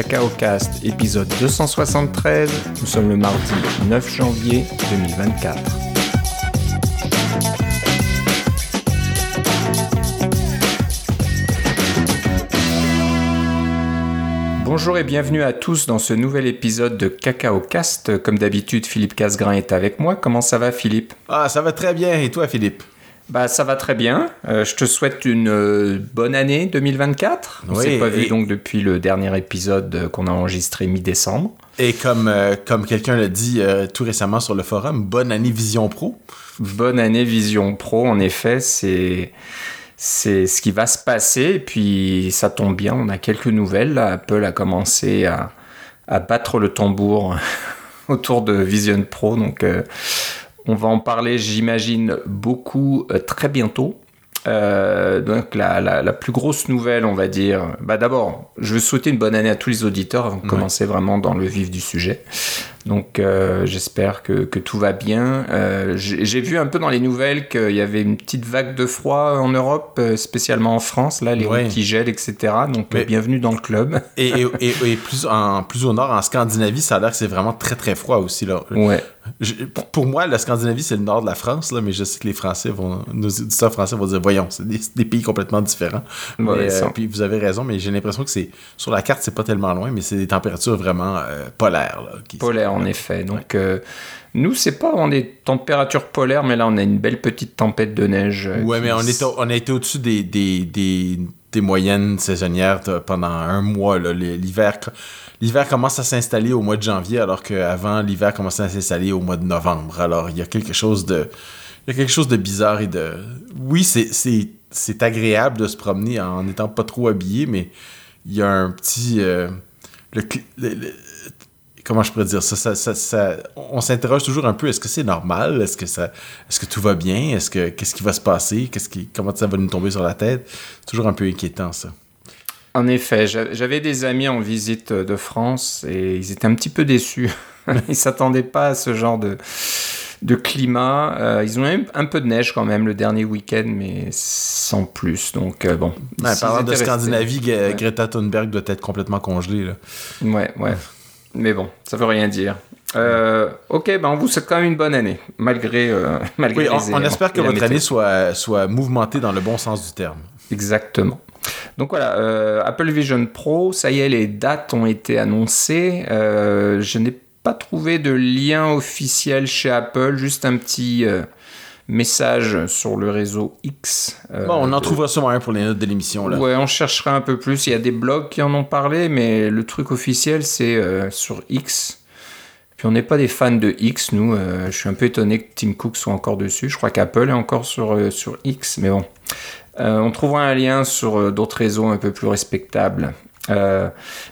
Cacao Cast, épisode 273. Nous sommes le mardi 9 janvier 2024. Bonjour et bienvenue à tous dans ce nouvel épisode de Cacao Cast. Comme d'habitude, Philippe Casgrain est avec moi. Comment ça va, Philippe? Ah, ça va très bien. Et toi, Philippe? Bah, ça va très bien. Euh, je te souhaite une euh, bonne année 2024. On s'est pas vu donc depuis le dernier épisode euh, qu'on a enregistré mi-décembre. Et comme, comme quelqu'un l'a dit tout récemment sur le forum, bonne année Vision Pro. Bonne année Vision Pro, en effet, c'est c'est ce qui va se passer. Et puis ça tombe bien, on a quelques nouvelles. Apple a commencé à, à battre le tambour autour de Vision Pro. Donc on va en parler, j'imagine, beaucoup euh, très bientôt. Euh, donc la, plus grosse nouvelle, on va dire, bah d'abord, je veux souhaiter une bonne année à tous les auditeurs avant de commencer vraiment dans le vif du sujet. Donc euh, j'espère que, tout va bien. Euh, j'ai vu un peu dans les nouvelles qu'il y avait une petite vague de froid en Europe, euh, spécialement en France, là, les ouais. qui gèlent, etc. Donc bienvenue dans le club. et, et, plus, en, plus au nord, en Scandinavie, ça a l'air que c'est vraiment très très froid aussi. Là. Ouais. pour moi, la Scandinavie, c'est le nord de la France, là, mais je sais que les Français vont, nos éditeurs français vont dire, voyons, c'est des, pays complètement différents. Ouais, puis vous avez raison, mais j'ai l'impression que c'est sur la carte, c'est pas tellement loin, mais c'est des températures vraiment polaires. Là, polaires en effet. Donc, euh, nous, c'est pas on des températures polaires, mais là, on a une belle petite tempête de neige. Euh, ouais, mais on, est on a été au-dessus des, des, des, des, moyennes saisonnières pendant un mois. L'hiver. L'hiver commence à s'installer au mois de janvier, alors qu'avant, l'hiver commençait à s'installer au mois de novembre. Alors, il y a quelque chose de, il y a quelque chose de bizarre et de. Oui, c'est agréable de se promener en n'étant pas trop habillé, mais il y a un petit. Euh, le, comment je pourrais dire ça, ça, ça, on s'interroge toujours un peu est-ce que c'est normal? Est-ce que ça est-ce que tout va bien? Est-ce que qu'est-ce qui va se passer? Qu'est-ce qui comment ça va nous tomber sur la tête? Toujours un peu inquiétant ça en effet j'avais des amis en visite de France et ils étaient un petit peu déçus ils s'attendaient pas à ce genre de de climat. Euh, ils ont eu un peu de neige quand même le dernier week-end, mais sans plus. Donc, euh, bon. parlant de Scandinavie, Greta Thunberg doit être complètement congelée. Là. Ouais, ouais. Mais bon, ça veut rien dire. Euh, ok, ben on vous souhaite quand même une bonne année, malgré, euh, malgré oui, on, espère que votre année soit, soit mouvementée dans le bon sens du terme. Exactement. Donc voilà, euh, Apple Vision Pro, ça y est, les dates ont été annoncées. je n'ai pas trouvé de lien officiel chez Apple, juste un petit message sur le réseau X. Euh, bon, on en trouvera sûrement un pour les notes de l'émission. Ouais, on cherchera un peu plus. Il y a des blogs qui en ont parlé, mais le truc officiel, c'est euh, sur X. Puis on n'est pas des fans de X, nous. Euh, je suis un peu étonné que Tim Cook soit encore dessus. Je crois qu'Apple est encore sur, sur X, mais bon. on trouvera un lien sur d'autres réseaux un peu plus respectables.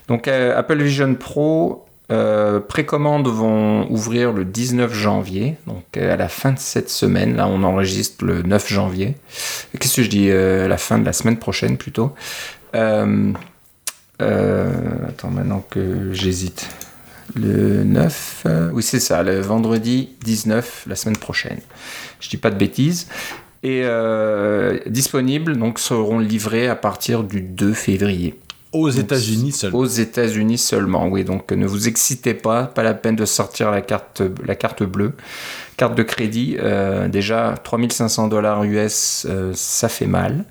donc Apple Vision Pro, euh, précommandes vont ouvrir le 19 janvier, donc euh, à la fin de cette semaine. Là, on enregistre le 9 janvier. Qu'est-ce que je dis euh, La fin de la semaine prochaine plutôt? attends, maintenant que j'hésite. Le 9, oui, c'est ça, le vendredi 19, la semaine prochaine. Je dis pas de bêtises. Et disponibles, donc seront livrés à partir du 2 février. Aux États-Unis seulement. Aux États-Unis seulement, oui. Donc ne vous excitez pas, pas la peine de sortir la carte, la carte bleue. Carte de crédit, euh, déjà 3500 dollars US, euh, ça fait mal.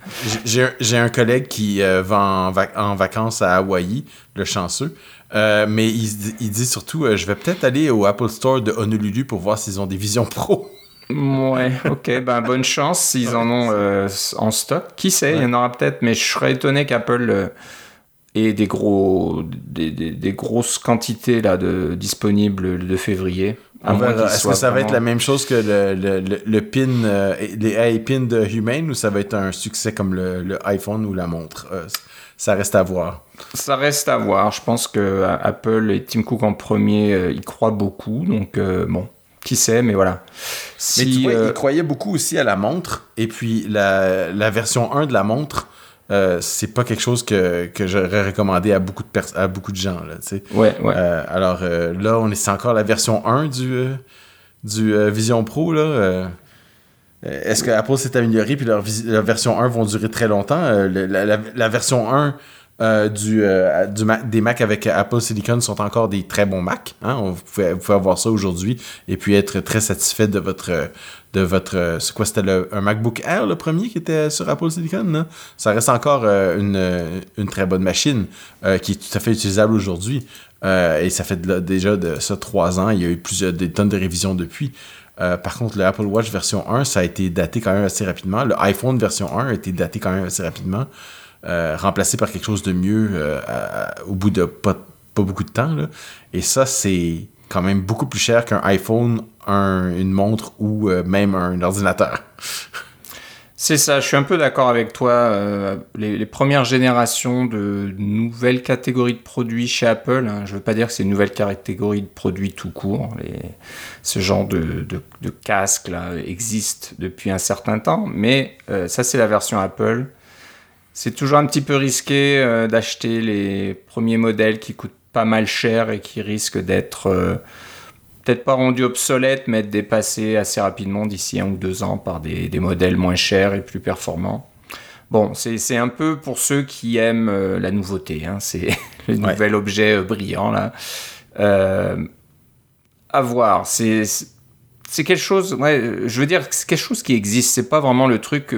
J'ai un collègue qui euh, va en, vacances à Hawaï, le chanceux. mais il, il, dit surtout, je vais peut-être aller au Apple Store de Honolulu pour voir s'ils ont des visions pro. Ouais, ok, ben bonne chance s'ils en ont en stock. Qui sait, il y en aura peut-être, mais je serais étonné qu'Apple et des, gros, des, des, grosses quantités là, de, disponibles de février. Est-ce que ça va être la même chose que le, le, le, pin, euh, les iPins de Humane ou ça va être un succès comme le, iPhone ou la montre? Euh, Ça reste à voir. Ça reste à voir. Je pense que euh, Apple et Tim Cook en premier y croient beaucoup. Donc, bon, qui sait, mais voilà. Si, mais tu vois, ils croyaient beaucoup aussi à la montre. Et puis, la, la version 1 de la montre euh, c'est pas quelque chose que, que j'aurais recommandé à beaucoup de, à beaucoup de gens. Là, ouais, ouais. Euh, alors euh, là, on est, c'est encore la version 1 du, du Vision Pro. Là, est-ce que Apple s'est amélioré puis leur, version 1 vont durer très longtemps? La, la, version 1 euh, euh, du des Mac avec Apple Silicon sont encore des très bons Mac. Hein? Vous, pouvez, avoir ça aujourd'hui et puis être très satisfait de votre. De votre c'est quoi C'était un MacBook Air le premier qui était sur Apple Silicon? Ça reste encore une, une, très bonne machine qui est tout à fait utilisable aujourd'hui. et ça fait déjà ça trois ans. Il y a eu plusieurs des tonnes de révisions depuis. Euh, par contre, le Apple Watch version 1, ça a été daté quand même assez rapidement. Le iPhone version 1 a été daté quand même assez rapidement, euh, remplacé par quelque chose de mieux euh, au bout de pas, pas beaucoup de temps. Là. Et ça, c'est quand même beaucoup plus cher qu'un iPhone, un, une montre ou même un ordinateur. C'est ça, je suis un peu d'accord avec toi. Euh, les, premières générations de nouvelles catégories de produits chez Apple, hein, je ne veux pas dire que c'est une nouvelle catégorie de produits tout court. Ce genre de, de, casque là existe depuis un certain temps, mais euh, ça c'est la version Apple. C'est toujours un petit peu risqué euh, d'acheter les premiers modèles qui coûtent pas mal cher et qui risquent d'être peut-être pas rendu obsolète, mais être dépassé assez rapidement d'ici un ou deux ans par des, modèles moins chers et plus performants. Bon, c'est un peu pour ceux qui aiment euh, la nouveauté, hein. c'est le nouvel objet euh, brillant là. Euh, à voir, c'est quelque chose, ouais, je veux dire, c'est quelque chose qui existe, c'est pas vraiment le truc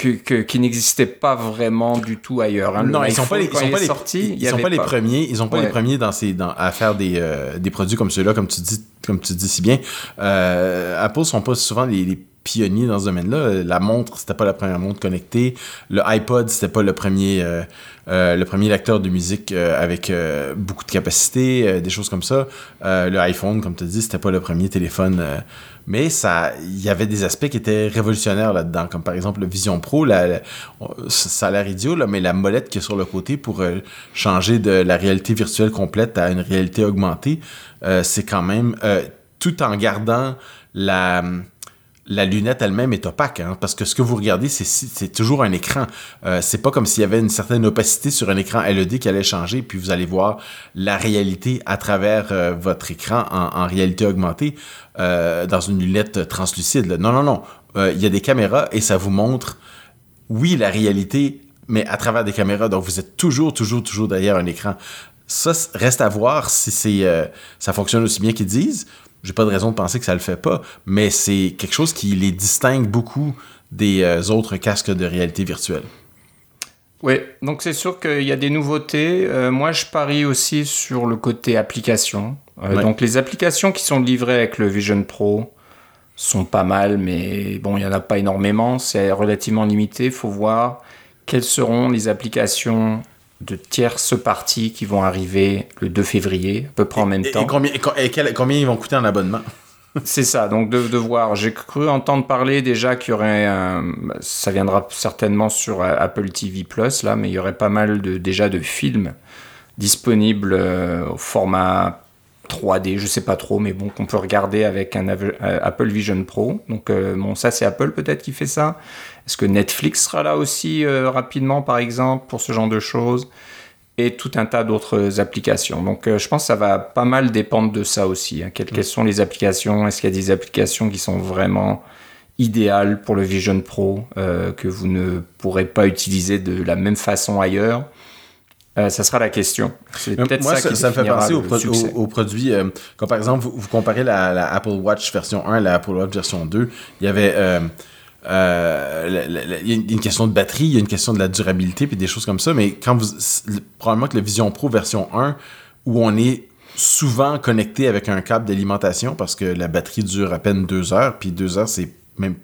qui n'existait pas vraiment du tout ailleurs. Hein. Non, ils sont pas les, sont pas les, ils, sont pas, les premiers. Ils sont pas les premiers dans ces, dans, à faire des, euh, des produits comme ceux-là, comme tu dis, comme tu dis si bien. Euh, Apple sont pas souvent les, les pionniers dans ce domaine-là. La montre, c'était pas la première montre connectée. Le iPod, c'était pas le premier, euh, euh, le premier lecteur de musique euh, avec beaucoup de capacité, des choses comme ça. le iPhone, comme tu dis, c'était pas le premier téléphone. mais ça, il y avait des aspects qui étaient révolutionnaires là-dedans, comme par exemple le Vision Pro. Ça a l'air idiot, là, mais la molette qui est sur le côté pour changer de la réalité virtuelle complète à une réalité augmentée, c'est quand même tout en gardant la la lunette elle-même est opaque, hein, parce que ce que vous regardez, c'est toujours un écran. Euh, c'est pas comme s'il y avait une certaine opacité sur un écran LED qui allait changer, puis vous allez voir la réalité à travers euh, votre écran en, réalité augmentée euh, dans une lunette translucide. Non, non, non. Il y a des caméras et ça vous montre, oui, la réalité, mais à travers des caméras. Donc vous êtes toujours, toujours, toujours derrière un écran. Ça reste à voir si c'est ça fonctionne aussi bien qu'ils disent j'ai pas de raison de penser que ça le fait pas, mais c'est quelque chose qui les distingue beaucoup des euh, autres casques de réalité virtuelle. Oui, donc c'est sûr qu'il y a des nouveautés. Euh, moi, je parie aussi sur le côté application. Euh, donc les applications qui sont livrées avec le Vision Pro sont pas mal, mais bon, il n'y en a pas énormément. C'est relativement limité. Il faut voir quelles seront les applications de tierces parties qui vont arriver le 2 février, à peu près en même temps. Et combien, combien ils vont coûter un abonnement? C'est ça, donc de, voir. J'ai cru entendre parler déjà qu'il y aurait un, ça viendra certainement sur Apple TV Plus là, mais il y aurait pas mal de déjà de films disponibles euh, au format 3D, je sais pas trop, mais bon qu'on peut regarder avec un euh, Apple Vision Pro. Donc euh, bon, ça c'est Apple peut-être qui fait ça. Est-ce que Netflix sera là aussi euh, rapidement, par exemple, pour ce genre de choses? Et tout un tas d'autres applications. Donc, euh, je pense que ça va pas mal dépendre de ça aussi. Hein. Quelles, sont les applications? Est-ce qu'il y a des applications qui sont vraiment idéales pour le Vision Pro que vous ne pourrez pas utiliser de la même façon ailleurs? Ça sera la question. C'est peut-être ça, qui ça me fait penser aux, produits, comme par exemple, vous, comparez la, la, Apple Watch version 1 et la Apple Watch version 2. Il y avait euh, il y a une question de batterie, il y a une question de la durabilité, puis des choses comme ça. Mais quand vous. Probablement que le Vision Pro version 1, où on est souvent connecté avec un câble d'alimentation parce que la batterie dure à peine deux heures, puis deux heures, c'est même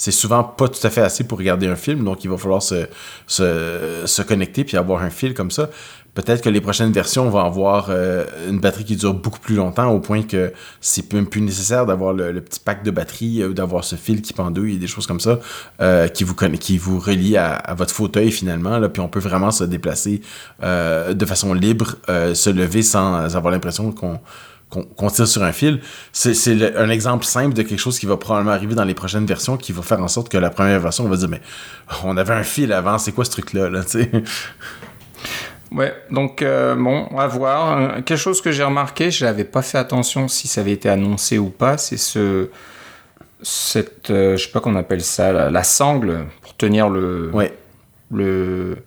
c'est souvent pas tout à fait assez pour regarder un film, donc il va falloir se, se, se connecter puis avoir un fil comme ça. Peut-être que les prochaines versions vont avoir euh, une batterie qui dure beaucoup plus longtemps, au point que c'est même plus nécessaire d'avoir le, petit pack de batterie ou d'avoir ce fil qui pendouille et des choses comme ça euh, qui vous qui vous relie à, votre fauteuil finalement. Là, puis on peut vraiment se déplacer euh, de façon libre, se lever sans avoir l'impression qu'on qu'on tire sur un fil. C'est un exemple simple de quelque chose qui va probablement arriver dans les prochaines versions qui va faire en sorte que la première version, on va dire, mais on avait un fil avant, c'est quoi ce truc-là, là? Ouais, donc euh, bon, on va voir. Euh, quelque chose que j'ai remarqué, je n'avais pas fait attention si ça avait été annoncé ou pas, c'est ce, cette, euh, je sais pas qu'on appelle ça, la, sangle pour tenir le, ouais. le,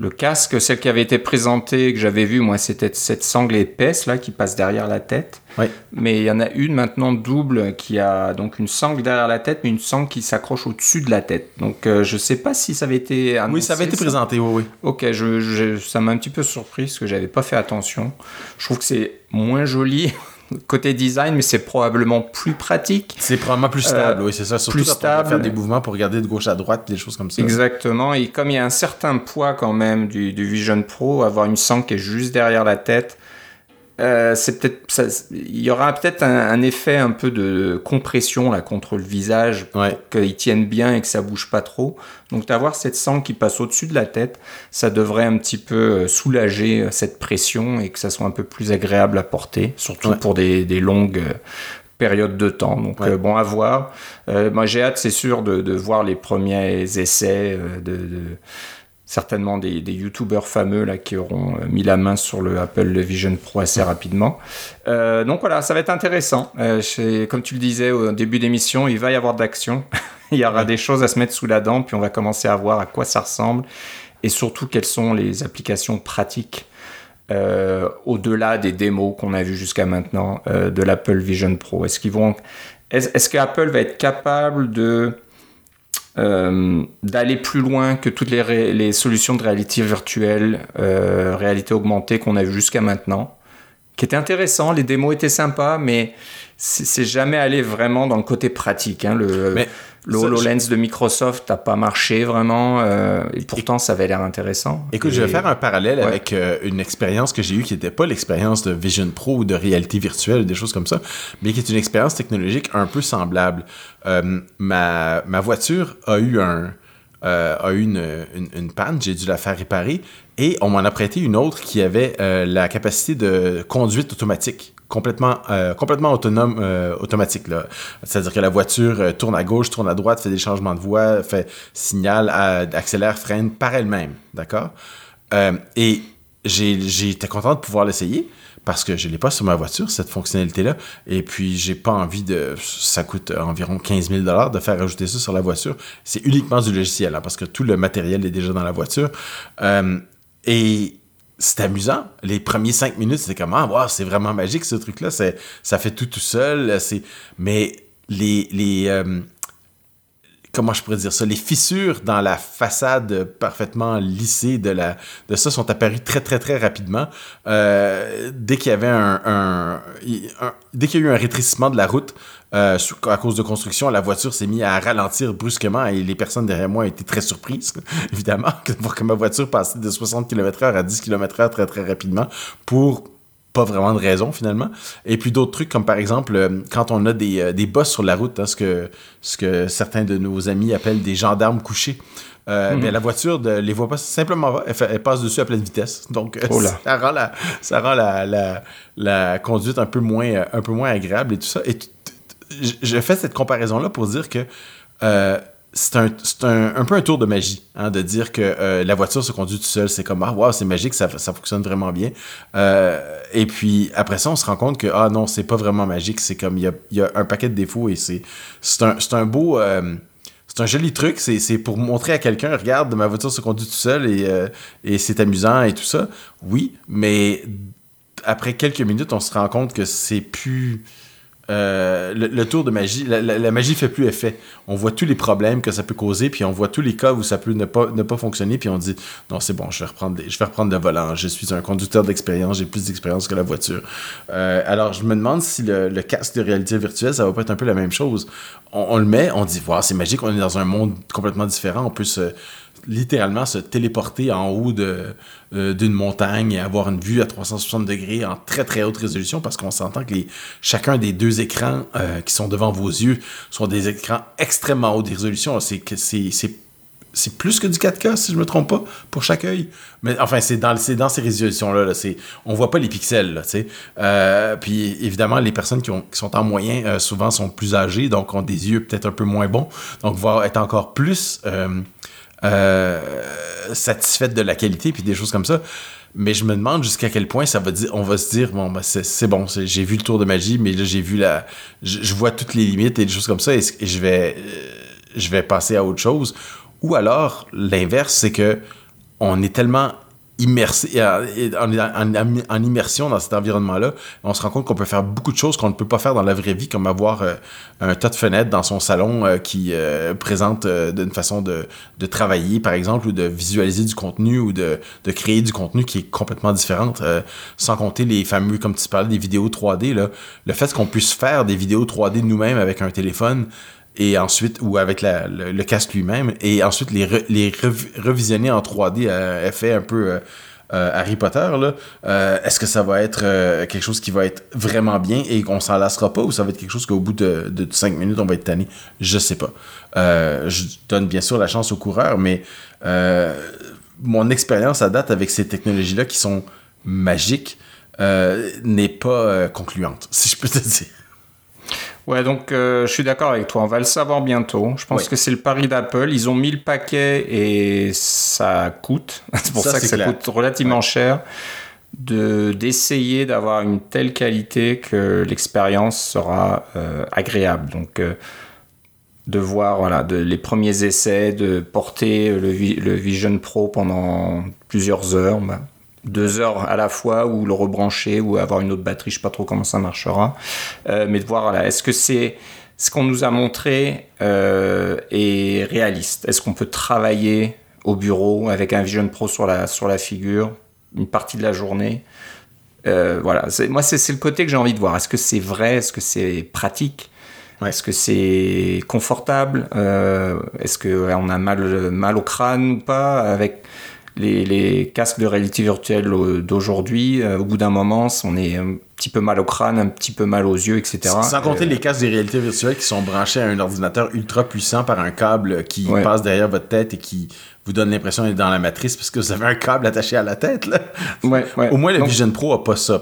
le casque, celle qui avait été présentée, que j'avais vue, moi, c'était cette sangle épaisse là qui passe derrière la tête. Oui. Mais il y en a une maintenant double qui a donc une sangle derrière la tête, mais une sangle qui s'accroche au-dessus de la tête. Donc euh, je sais pas si ça avait été annoncé. Oui, ça avait été présenté, oui, oui. Ok, je, je- ça m'a un petit peu surpris parce que j'avais pas fait attention. Je trouve que c'est moins joli côté design, mais c'est probablement plus pratique. C'est probablement plus stable, Euh, oui, c'est ça. Surtout plus stable. faire des mouvements pour regarder de gauche à droite, des choses comme ça. Exactement. Et comme il y a un certain poids quand même du, du Vision Pro, avoir une sangle qui est juste derrière la tête, euh, c'est peut-être, ça- il y aura peut-être un, un effet un peu de compression là contre le visage Ouais. pour qu'il tienne bien et que ça bouge pas trop. Donc d'avoir cette sangle qui passe au-dessus de la tête, ça devrait un petit peu euh, soulager euh, cette pression et que ça soit un peu plus agréable à porter, surtout Ouais. pour des, des longues périodes de temps. Donc Ouais. euh, bon, à voir. Euh, moi j'ai hâte, c'est sûr, de, de voir les premiers essais de, de- certainement des, des youtubeurs fameux là qui auront euh, mis la main sur le Apple Vision Pro assez rapidement. Euh, donc voilà, ça va être intéressant. Euh, chez- comme tu le disais au début d'émission, il va y avoir de l'action. il y aura des choses à se mettre sous la dent, puis on va commencer à voir à quoi ça ressemble et surtout quelles sont les applications pratiques euh, au-delà des démos qu'on a vues jusqu'à maintenant euh, de l'Apple Vision Pro. Est-ce qu'ils vont, est-ce, est-ce que Apple va être capable de euh, d'aller plus loin que toutes les, solutions de réalité virtuelle, euh, réalité augmentée qu'on a vues jusqu'à maintenant, qui étaient intéressants, les démos étaient sympas, mais c'est, jamais allé vraiment dans le côté pratique. hein. HoloLens de Microsoft n'a pas marché vraiment, euh, et pourtant ça avait l'air intéressant. Écoute, Et- je vais faire un parallèle Ouais. avec euh, une expérience que j'ai eue qui n'était pas l'expérience de Vision Pro ou de réalité virtuelle, des choses comme ça, mais qui est une expérience technologique un peu semblable. Euh, ma, ma voiture a eu un euh, a eu une, panne, j'ai dû la faire réparer. Et on m'en a prêté une autre qui avait euh, la capacité de conduite automatique complètement euh, complètement autonome automatique c'est-à-dire que la voiture tourne à gauche tourne à droite fait des changements de voie fait signal accélère freine par elle-même. D'accord? Et j'étais content de pouvoir l'essayer parce que je l'ai pas sur ma voiture cette fonctionnalité là et puis j'ai pas envie de ça coûte environ 15 000 dollars de faire ajouter ça sur la voiture c'est uniquement du logiciel hein, parce que tout le matériel est déjà dans la voiture Euh, et c'est amusant. Les premiers cinq minutes, c'était comme, ah, wow, c'est vraiment magique ce truc-là. C'est, ça fait tout tout seul. C'est... Mais les, les, euh, comment je pourrais dire ça, les fissures dans la façade parfaitement lissée de, la, de ça sont apparues très, très, très rapidement. Euh, dès qu'il y avait un, dès qu'il y a eu un rétrécissement de la route, euh, à cause de construction, la voiture s'est mise à ralentir brusquement et les personnes derrière moi étaient très surprises, évidemment, de voir que ma voiture passait de 60 km/h à 10 km/h très, très rapidement pour pas vraiment de raison finalement. Et puis d'autres trucs comme par exemple euh, quand on a des, euh, des bosses sur la route, hein, ce, que, ce que certains de nos amis appellent des gendarmes couchés. Euh, Mhm. ben, la voiture ne les voit pas simplement elle, elle passe dessus à pleine vitesse. Donc euh, Oh ça rend, la, ça rend la, la, la conduite un peu, moins, un peu moins agréable et tout ça. Et je- je fais cette comparaison-là pour dire que euh, c'est un, un, un peu un tour de magie, hein, de dire que euh, la voiture se conduit tout seul. C'est comme, ah, wow, c'est magique, ça, fonctionne vraiment bien. Euh, et puis, après ça, on se rend compte que, ah non, c'est pas vraiment magique. C'est comme, il y a, un paquet de défauts et c'est un, un beau. euh, c'est un joli truc, c'est pour montrer à quelqu'un, regarde, ma voiture se conduit tout seul et, et c'est amusant et tout ça. Oui, mais après quelques minutes, on se rend compte que c'est plus. Euh, le, tour de magie, la, magie fait plus effet. On voit tous les problèmes que ça peut causer, puis on voit tous les cas où ça peut ne pas, ne pas fonctionner, puis on dit non, c'est bon, je vais reprendre, je vais reprendre le volant. Je suis un conducteur d'expérience, j'ai plus d'expérience que la voiture. Euh, alors, je me demande si le, casque de réalité virtuelle, ça va pas être un peu la même chose. On, le met, on dit, wow, c'est magique, on est dans un monde complètement différent, on peut se littéralement se téléporter en haut de, euh, d'une montagne et avoir une vue à 360 degrés en très très haute résolution parce qu'on s'entend que chacun des deux écrans euh, qui sont devant vos yeux sont des écrans extrêmement haute résolution. C'est c'est, c'est, c'est plus que du 4K si je me trompe pas pour chaque œil. Mais enfin c'est dans, c'est dans ces résolutions là. c'est, on voit pas les pixels là. Euh, puis évidemment les personnes qui sont en moyen euh, souvent sont plus âgées donc ont des yeux peut-être un peu moins bons donc vont être encore plus euh, satisfaite de la qualité puis des choses comme ça. Mais je me demande jusqu'à quel point ça va dire, on va se dire bon ben c'est, bon, j'ai vu le tour de magie, mais là j'ai vu la, je, vois toutes les limites et des choses comme ça et, et je vais, euh, je vais passer à autre chose? Ou alors l'inverse, c'est que on est tellement immersé, en, immersion dans cet environnement-là, on se rend compte qu'on peut faire beaucoup de choses qu'on ne peut pas faire dans la vraie vie, comme avoir euh, un tas de fenêtres dans son salon euh, qui euh, présente d'une façon de, de, travailler, par exemple, ou de visualiser du contenu ou de, de créer du contenu qui est complètement différente, sans compter les fameux, comme tu parlais, des vidéos 3D, là, le fait qu'on puisse faire des vidéos 3D nous-mêmes avec un téléphone, et ensuite, ou avec le, casque lui-même, et ensuite les, revisionner en 3D à effet un peu euh, euh, Harry Potter, là, euh, est-ce que ça va être quelque chose qui va être vraiment bien et qu'on s'en lassera pas, ou ça va être quelque chose qu'au bout de, de 5 minutes, on va être tanné? Je sais pas. je donne bien sûr la chance aux coureurs, mais mon expérience à date avec ces technologies-là qui sont magiques n'est pas concluante, si je peux te dire. Ouais, donc euh, je suis d'accord avec toi. On va le savoir bientôt. Je pense que c'est le pari d'Apple. Ils ont mis le paquet et ça coûte. c'est pour ça, que ça coûte relativement cher de d'essayer d'avoir une telle qualité que l'expérience sera euh, agréable. Donc euh, de voir voilà de, les premiers essais, de porter le, le Vision Pro pendant plusieurs heures. Bah, deux heures à la fois ou le rebrancher ou avoir une autre batterie, je sais pas trop comment ça marchera. Euh, mais de voir, voilà, est-ce que c'est ce qu'on nous a montré euh, est réaliste? Est-ce qu'on peut travailler au bureau avec un Vision Pro sur la, sur la figure une partie de la journée? Euh, Voilà, moi c'est le côté que j'ai envie de voir. Est-ce que c'est vrai? Est-ce que c'est pratique? Est-ce que c'est confortable? Est-ce qu'on a mal, mal au crâne ou pas avec les, casques de réalité virtuelle d'aujourd'hui, euh, au bout d'un moment, on est un petit peu mal au crâne, un petit peu mal aux yeux, etc. Sans compter les casques de réalité virtuelle qui sont branchés à un ordinateur ultra puissant par un câble qui passe derrière votre tête et qui vous donne l'impression d'être dans la matrice parce que vous avez un câble attaché à la tête. Là. Au moins, le Vision Pro a pas ça.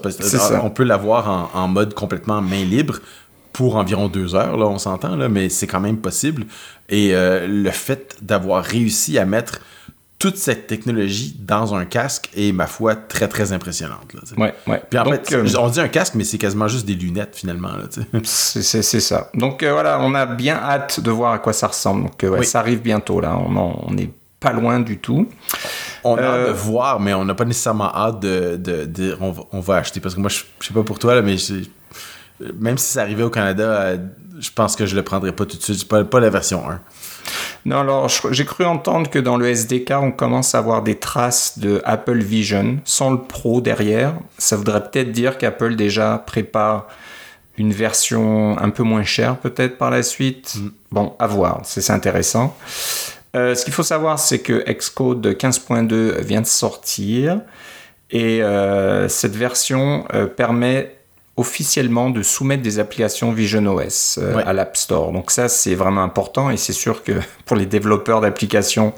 On peut l'avoir en, mode complètement main libre pour environ deux heures, là, on s'entend, mais c'est quand même possible. Et euh, le fait d'avoir réussi à mettre toute cette technologie dans un casque est, ma foi, très, très impressionnante. Là, ouais, ouais. Puis en fait, euh, on dit un casque, mais c'est quasiment juste des lunettes, finalement. c'est ça. Donc euh, voilà, on a bien hâte de voir à quoi ça ressemble. Donc euh, ouais, ça arrive bientôt, là. On n'est pas loin du tout. On a hâte de voir, mais on n'a pas nécessairement hâte de... de, on, va, acheter. Parce que moi, je, je sais pas pour toi, là, mais même si ça arrivait au Canada, je pense que je le prendrais pas tout de suite. Pas, pas la version 1. Non, alors j'ai cru entendre que dans le SDK, on commence à avoir des traces de Apple Vision sans le Pro derrière. Ça voudrait peut-être dire qu'Apple déjà prépare une version un peu moins chère peut-être par la suite. Mm. Bon, à voir, c'est intéressant. Euh, ce qu'il faut savoir, c'est que Xcode 15.2 vient de sortir et euh, cette version euh, permet officiellement de soumettre des applications Vision OS euh, à l'App Store. Donc ça, c'est vraiment important et c'est sûr que pour les développeurs d'applications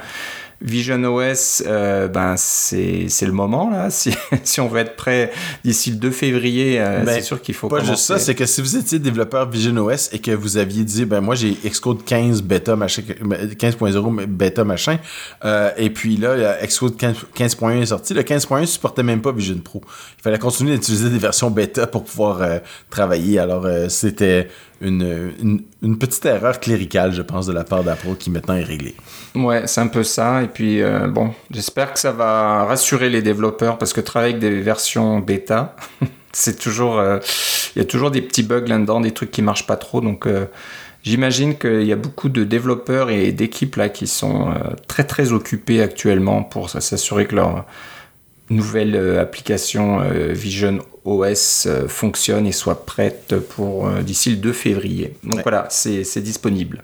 Vision OS, euh, ben c'est le moment là. Si, si, on veut être prêt d'ici le 2 février, euh, ben, c'est sûr qu'il faut. Pas juste ça, c'est que si vous étiez développeur Vision OS et que vous aviez dit, ben moi j'ai Xcode 15 bêta machin, 15.0 bêta machin, euh, et puis là Xcode 15.1 est sorti, le 15.1 supportait même pas Vision Pro. Il fallait continuer d'utiliser des versions bêta pour pouvoir travailler. Alors c'était une, une, petite erreur cléricale, je pense, de la part d'Apple qui maintenant est réglée. Ouais, c'est un peu ça. Et puis, euh, bon, j'espère que ça va rassurer les développeurs parce que travailler avec des versions bêta, c'est toujours. Euh, il y a toujours des petits bugs là-dedans, des trucs qui marchent pas trop. Donc, euh, j'imagine qu'il y a beaucoup de développeurs et d'équipes là qui sont très très occupés actuellement pour s'assurer que leur nouvelle application Vision OS euh, fonctionne et soit prête pour euh, d'ici le 2 février. Donc voilà, c'est disponible.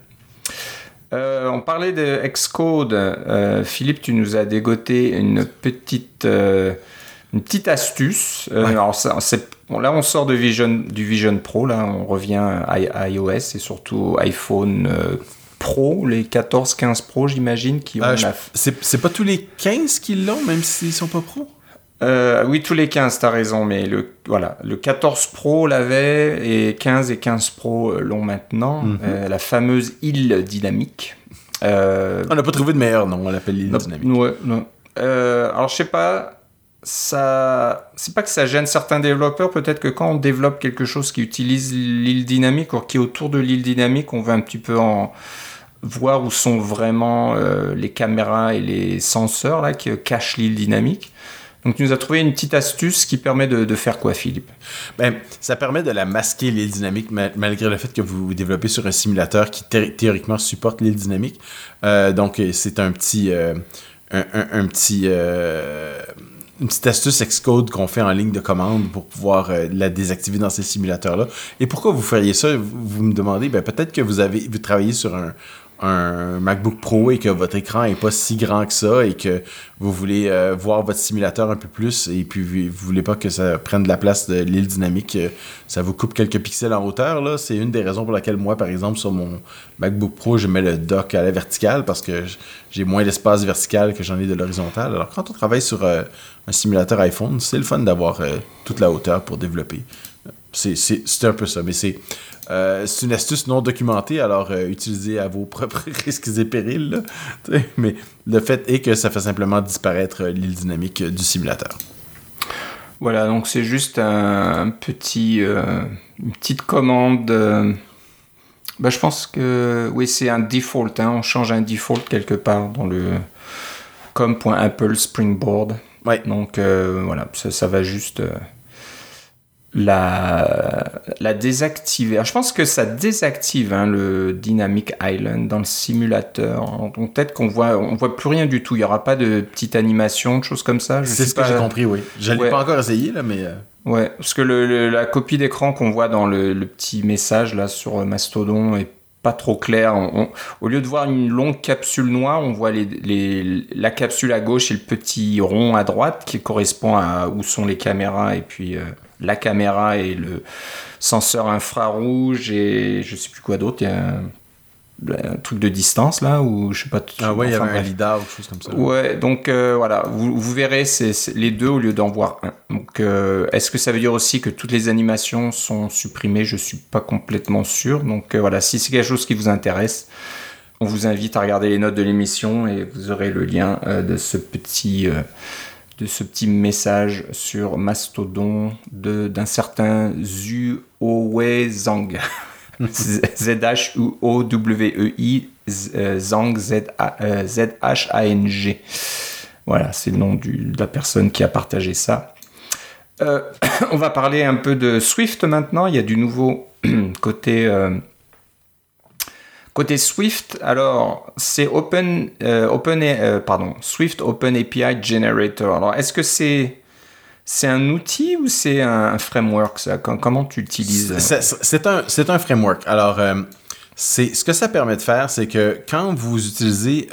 Euh, on parlait de Xcode. Philippe, tu nous as dégoté une petite, une petite astuce. alors là, on sort de Vision, du Vision Pro. Là, on revient à, iOS et surtout iPhone Pro, les 14, 15 Pro, j'imagine, qui ont. c'est pas tous les 15 qui l'ont, même s'ils sont pas Pro? Euh, oui, tous les 15, t'as raison, mais le, voilà, le 14 Pro l'avait et 15 et 15 Pro euh, l'ont maintenant. Mhm. Euh, la fameuse île dynamique. on n'a pas trouvé de meilleur nom, on l'appelle île dynamique. Ouais, non. alors, je sais pas, ça, c'est pas que ça gêne certains développeurs, peut-être que quand on développe quelque chose qui utilise l'île dynamique ou qui est autour de l'île dynamique, on veut un petit peu en voir où sont vraiment les caméras et les senseurs là, qui cachent l'île dynamique. Donc tu nous as trouvé une petite astuce qui permet de, faire quoi, Philippe? Ben, Ça permet de la masquer, l'île dynamique, malgré le fait que vous développez sur un simulateur qui théoriquement supporte l'île dynamique. Euh, donc c'est un petit... Euh, un, petit... Euh, une petite astuce Xcode qu'on fait en ligne de commande pour pouvoir la désactiver dans ces simulateurs-là. Et pourquoi vous feriez ça? Vous me demandez, ben, peut-être que vous avez vous travaillez sur un, un MacBook Pro et que votre écran est pas si grand que ça et que vous voulez euh, voir votre simulateur un peu plus et puis vous, voulez pas que ça prenne de la place de l'île dynamique, euh, ça vous coupe quelques pixels en hauteur là, c'est une des raisons pour laquelle moi par exemple sur mon MacBook Pro, je mets le dock à la verticale parce que j'ai moins d'espace vertical que j'en ai de l'horizontale. Alors quand on travaille sur euh, un simulateur iPhone, c'est le fun d'avoir toute la hauteur pour développer. C'est un peu ça, mais c'est euh, c'est une astuce non documentée, alors euh, utilisez à vos propres risques et périls. mais le fait est que ça fait simplement disparaître euh, l'île dynamique du simulateur. Voilà, donc c'est juste un, petit, une petite commande. Bah, je pense que oui, c'est un default. Hein. on change un default quelque part dans le com.apple springboard. Ouais. Donc voilà, ça, ça, va juste la, la désactiver. je pense que ça désactive hein, le Dynamic Island dans le simulateur. Donc peut-être qu'on voit, on voit plus rien du tout. Il n'y aura pas de petite animation, de choses comme ça. C'est ce que j'ai compris, oui. Je l'ai pas encore essayé là, mais. Euh. Ouais, parce que la copie d'écran qu'on voit dans le, petit message là sur Mastodon est pas trop clair. au lieu de voir une longue capsule noire, on voit les, la capsule à gauche et le petit rond à droite qui correspond à où sont les caméras et puis euh, la caméra et le senseur infrarouge et je sais plus quoi d'autre. Il y a un, truc de distance là ou je sais pas. Ah ouais, il y avait un lidar ou quelque chose comme ça. Ouais, donc euh, voilà, vous, verrez c'est les deux au lieu d'en voir un. Donc euh, est-ce que ça veut dire aussi que toutes les animations sont supprimées? Je suis pas complètement sûr. Donc euh, voilà, si c'est quelque chose qui vous intéresse. On vous invite à regarder les notes de l'émission et vous aurez le lien de ce petit de ce petit message sur Mastodon d'un certain Zhu Zhang. Z-H-O-W-E-I, Zhang, Z-H-A-N-G. Voilà, c'est le nom de la personne qui a partagé ça. Euh, on va parler un peu de Swift maintenant. Il y a du nouveau côté euh, Côté Swift, alors c'est Open, euh, Open euh, pardon, Swift Open API Generator. Alors est-ce que c'est c'est un outil ou c'est un framework ça? Comment tu l'utilises C'est un, un framework. Alors euh, c'est ce que ça permet de faire, c'est que quand vous utilisez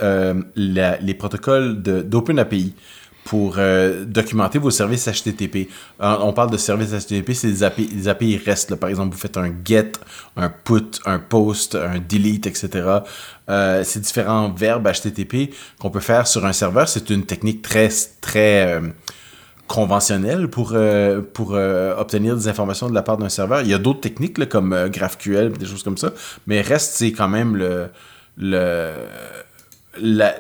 les protocoles d'OpenAPI, pour euh, documenter vos services HTTP. Euh, on parle de services HTTP, c'est des API, REST. Par exemple, vous faites un GET, un PUT, un POST, un DELETE, etc. Euh, ces différents verbes HTTP qu'on peut faire sur un serveur, c'est une technique très, très conventionnelle pour, pour obtenir des informations de la part d'un serveur. Il y a d'autres techniques comme GraphQL, des choses comme ça, mais REST, c'est quand même le, le, la,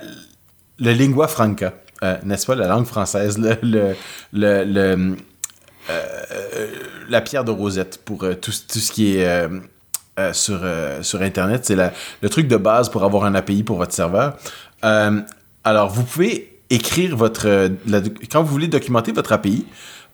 le lingua franca. Euh, n'est-ce pas, la langue française, euh, la pierre de Rosette pour euh, tout, ce qui est sur, sur Internet. C'est le truc de base pour avoir un API pour votre serveur. alors, vous pouvez écrire votre... quand vous voulez documenter votre API,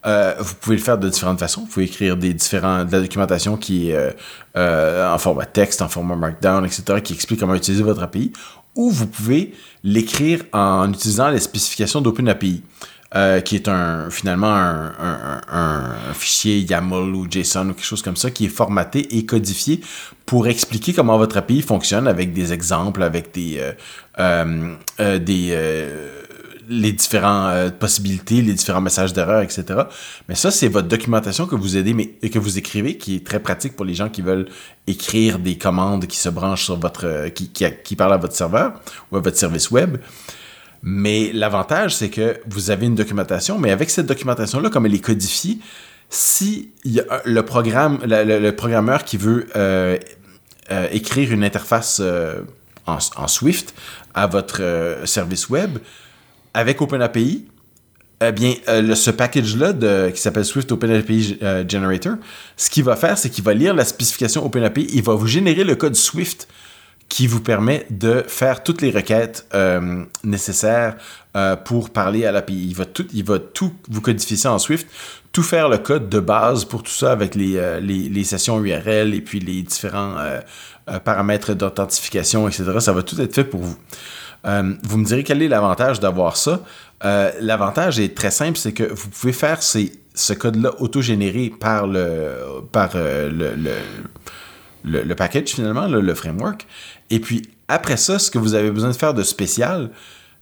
vous pouvez le faire de différentes façons. Vous pouvez écrire des différents, de la documentation qui est en format texte, en format Markdown, etc., qui explique comment utiliser votre API ou vous pouvez l'écrire en utilisant les spécifications d'OpenAPI. Euh, qui est un finalement un, fichier YAML ou JSON ou quelque chose comme ça qui est formaté et codifié pour expliquer comment votre API fonctionne avec des exemples, avec des, euh, euh, des les différentes euh, possibilités, les différents messages d'erreur, etc. Mais ça, c'est votre documentation que vous aidez, mais que vous écrivez, qui est très pratique pour les gens qui veulent écrire des commandes qui se branchent sur votre, euh, qui, parlent à votre serveur ou à votre service web. Mais l'avantage, c'est que vous avez une documentation, mais avec cette documentation-là, comme elle est codifiée, si le programme, le, programmeur qui veut euh, écrire une interface en, Swift à votre service web, avec OpenAPI, eh bien, euh, ce package-là qui s'appelle Swift OpenAPI euh, Generator, ce qu'il va faire, c'est qu'il va lire la spécification OpenAPI, il va vous générer le code Swift qui vous permet de faire toutes les requêtes euh, nécessaires pour parler à l'API. Il va, tout, il va tout vous codifier en Swift, tout faire le code de base pour tout ça avec les, les sessions URL et puis les différents paramètres d'authentification, etc. Ça va tout être fait pour vous. Vous me direz quel est l'avantage d'avoir ça. l'avantage est très simple, c'est que vous pouvez faire ce code-là autogénéré par le, par, le, le, le, package finalement, le, framework. Et puis après ça, ce que vous avez besoin de faire de spécial,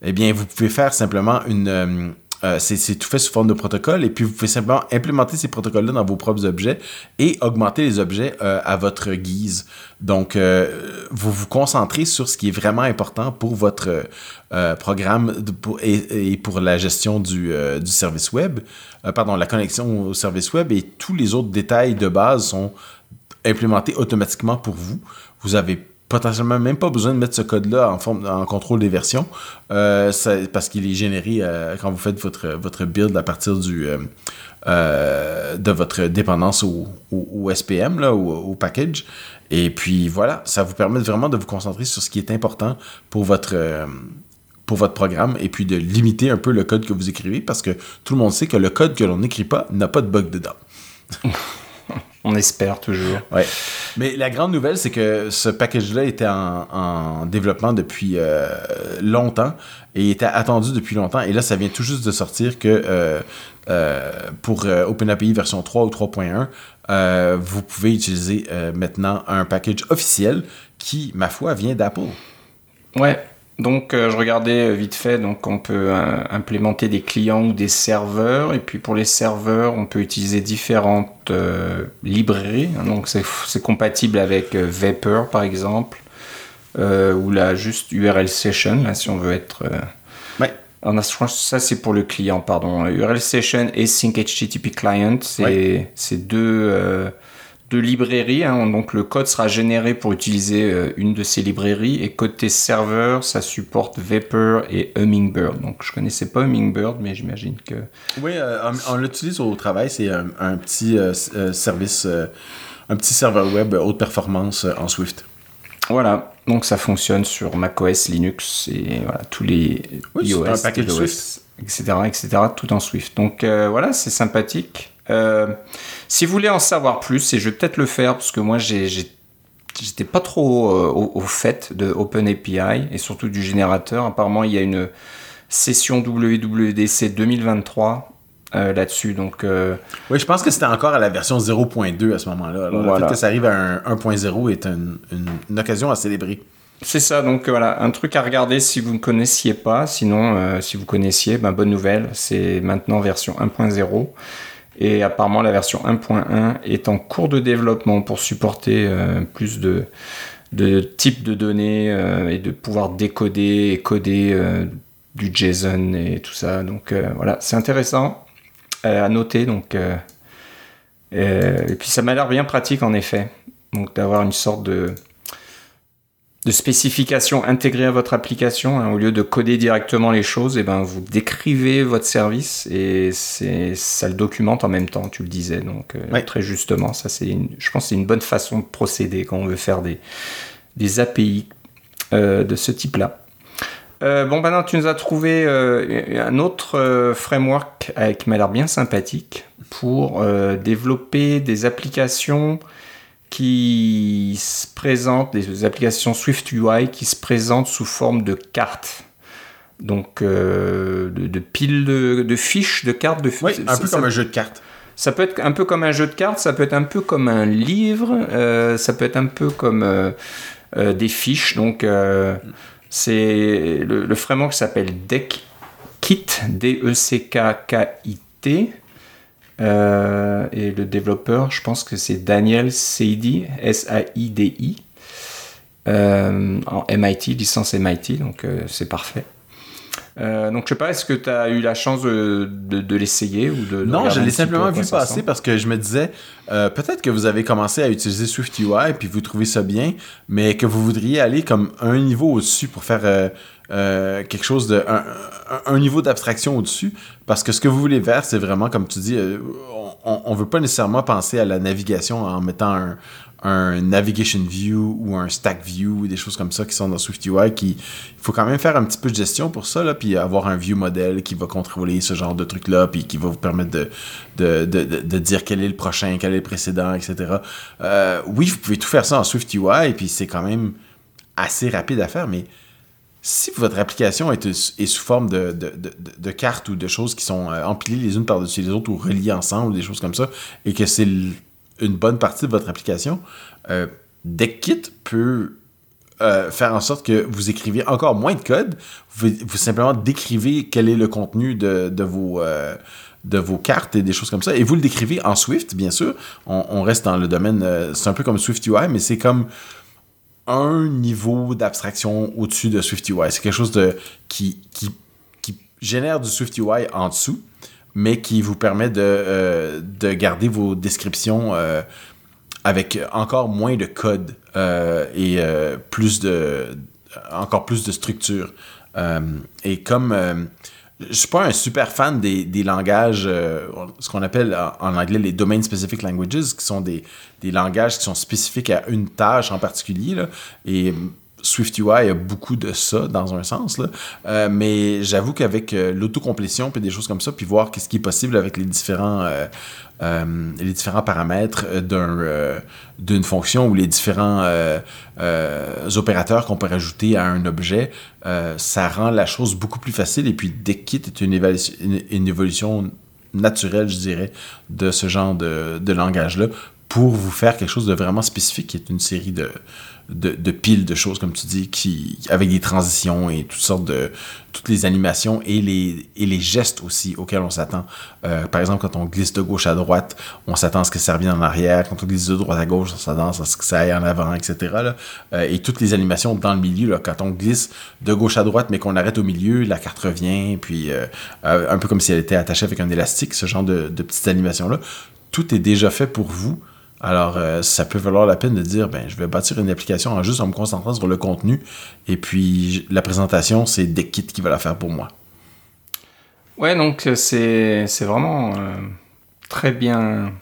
eh bien, vous pouvez faire simplement une. Euh, euh, c'est tout fait sous forme de protocole et puis vous pouvez simplement implémenter ces protocoles-là dans vos propres objets et augmenter les objets euh, à votre guise. Donc, vous vous concentrez sur ce qui est vraiment important pour votre programme et, pour la gestion du, du service web, pardon, la connexion au service web et tous les autres détails de base sont implémentés automatiquement pour vous. Vous avez potentiellement même pas besoin de mettre ce code-là en, forme, en contrôle des versions euh, parce qu'il est généré euh, quand vous faites votre, votre build à partir du, euh, de votre dépendance au, SPM, là, au, au, package. Et puis voilà, ça vous permet vraiment de vous concentrer sur ce qui est important pour votre, pour votre programme et puis de limiter un peu le code que vous écrivez parce que tout le monde sait que le code que l'on n'écrit pas n'a pas de bug dedans. On espère toujours. Ouais. Mais la grande nouvelle, c'est que ce package-là était en, développement depuis euh, longtemps et était attendu depuis longtemps. Et là, ça vient tout juste de sortir que euh, euh, pour OpenAPI version 3 ou 3.1, vous pouvez utiliser maintenant un package officiel qui, ma foi, vient d'Apple. Ouais, donc euh, je regardais euh, vite fait, donc on peut euh, implémenter des clients ou des serveurs, et puis pour les serveurs, on peut utiliser différentes librairies. Donc c'est compatible avec Vapor par exemple, ou là juste URL Session, là si on veut être. ouais. ça c'est pour le client, pardon. URL Session et Sync HTTP Client, c'est deux de librairies. Hein. donc le code sera généré pour utiliser euh, une de ces librairies. Et côté serveur, ça supporte Vapor et Hummingbird. Donc je connaissais pas Hummingbird, mais j'imagine que. Oui, euh, on, l'utilise au travail. C'est un, petit euh, service, un petit serveur web haute performance en Swift. Voilà, donc ça fonctionne sur macOS, Linux et voilà, tous les iOS, un package Swift. etc., etc., tout en Swift. Donc voilà, c'est sympathique. Euh, si vous voulez en savoir plus, et je vais peut-être le faire parce que moi j'étais pas trop euh, au, fait de OpenAPI et surtout du générateur. Apparemment, il y a une session WWDC 2023 euh, là-dessus. Donc, Oui, je pense que c'était encore à la version 0.2 à ce moment-là. Alors, le fait que ça arrive à 1.0 est une, occasion à célébrer. C'est ça, donc voilà, un truc à regarder si vous ne connaissiez pas. Sinon, si vous connaissiez, ben, bonne nouvelle, c'est maintenant version 1.0. Et apparemment, la version 1.1 est en cours de développement pour supporter euh, plus de, types de données euh, et de pouvoir décoder et coder euh, du JSON et tout ça. Donc voilà, c'est intéressant à noter. Donc, et puis ça m'a l'air bien pratique en effet. Donc d'avoir une sorte de de spécifications intégrées à votre application. Hein, au lieu de coder directement les choses, et eh ben, vous décrivez votre service et ça le documente en même temps, tu le disais. Donc, euh, très justement, ça, c'est je pense que c'est une bonne façon de procéder quand on veut faire des, des API euh, de ce type-là. Euh, bon, maintenant, tu nous as trouvé un autre framework qui m'a l'air bien sympathique pour développer des applications qui se présentent, des applications Swift UI qui se présentent sous forme de cartes. Donc, euh, de, piles de, fiches, de cartes. De, oui, un peu comme un jeu de cartes. Ça peut être un peu comme un jeu de cartes, ça peut être un peu comme un livre, euh, ça peut être un peu comme euh, des fiches. Donc, c'est le, le, framework s'appelle DeckKit, D-E-C-K-K-I-T. Euh, et le développeur, je pense que c'est Daniel Saidi, S-A-I-D-I, euh, en MIT, licence MIT, donc euh, c'est parfait. donc je sais pas, est-ce que tu as eu la chance de, de, l'essayer ou de... non, je l'ai simplement vu passer parce que je me disais, peut-être que vous avez commencé à utiliser Swift UI puis vous trouvez ça bien, mais que vous voudriez aller comme un niveau au-dessus pour faire euh, quelque chose de un, niveau d'abstraction au-dessus parce que ce que vous voulez faire c'est vraiment comme tu dis euh, on, ne veut pas nécessairement penser à la navigation en mettant un, navigation view ou un stack view, des choses comme ça qui sont dans SwiftUI. Qui, il faut quand même faire un petit peu de gestion pour ça, là, puis avoir un view modèle qui va contrôler ce genre de trucs-là, puis qui va vous permettre de, de, de, de, dire quel est le prochain, quel est le précédent, etc. Euh, oui, vous pouvez tout faire ça en SwiftUI, puis c'est quand même assez rapide à faire, mais si votre application est, sous forme de, cartes ou de choses qui sont euh, empilées les unes par-dessus les autres ou reliées ensemble, des choses comme ça, et que c'est une bonne partie de votre application, euh, DeckKit peut euh, faire en sorte que vous écrivez encore moins de code. Vous, simplement décrivez quel est le contenu de, de vos, euh, de vos cartes et des choses comme ça. Et vous le décrivez en Swift, bien sûr. On, reste dans le domaine, c'est un peu comme SwiftUI, mais c'est comme un niveau d'abstraction au-dessus de SwiftUI. C'est quelque chose de, qui, qui, qui génère du SwiftUI en dessous mais qui vous permet de, euh, de garder vos descriptions euh, avec encore moins de code euh, et plus de encore plus de structure. et comme je suis pas un super fan des, des langages, ce qu'on appelle en, anglais les domain specific languages, qui sont des, des, langages qui sont spécifiques à une tâche en particulier. Là, et SwiftUI a beaucoup de ça dans un sens. Euh, mais j'avoue qu'avec euh, l'autocomplétion puis des choses comme ça, puis voir qu'est-ce qui est possible avec les différents, euh, paramètres d'un, d'une fonction ou les différents opérateurs qu'on peut rajouter à un objet, ça rend la chose beaucoup plus facile. Et puis Deckit est une, une, évolution naturelle, je dirais, de ce genre de, de langage-là pour vous faire quelque chose de vraiment spécifique, qui est une série de, de, piles de choses, comme tu dis, qui, avec des transitions et toutes sortes de. toutes les animations et les, gestes aussi auxquels on s'attend. Euh, par exemple, quand on glisse de gauche à droite, on s'attend à ce que ça revienne en arrière. Quand on glisse de droite à gauche, on s'attend à ce que ça aille en avant, etc. Euh, et toutes les animations dans le milieu, quand on glisse de gauche à droite, mais qu'on arrête au milieu, la carte revient, puis euh, un peu comme si elle était attachée avec un élastique, ce genre de, de petites animations-là. Tout est déjà fait pour vous alors, euh, ça peut valoir la peine de dire, ben, je vais bâtir une application en juste en me concentrant sur le contenu, et puis la présentation, c'est Deckit qui va la faire pour moi. Ouais, donc euh, c'est vraiment euh, très bien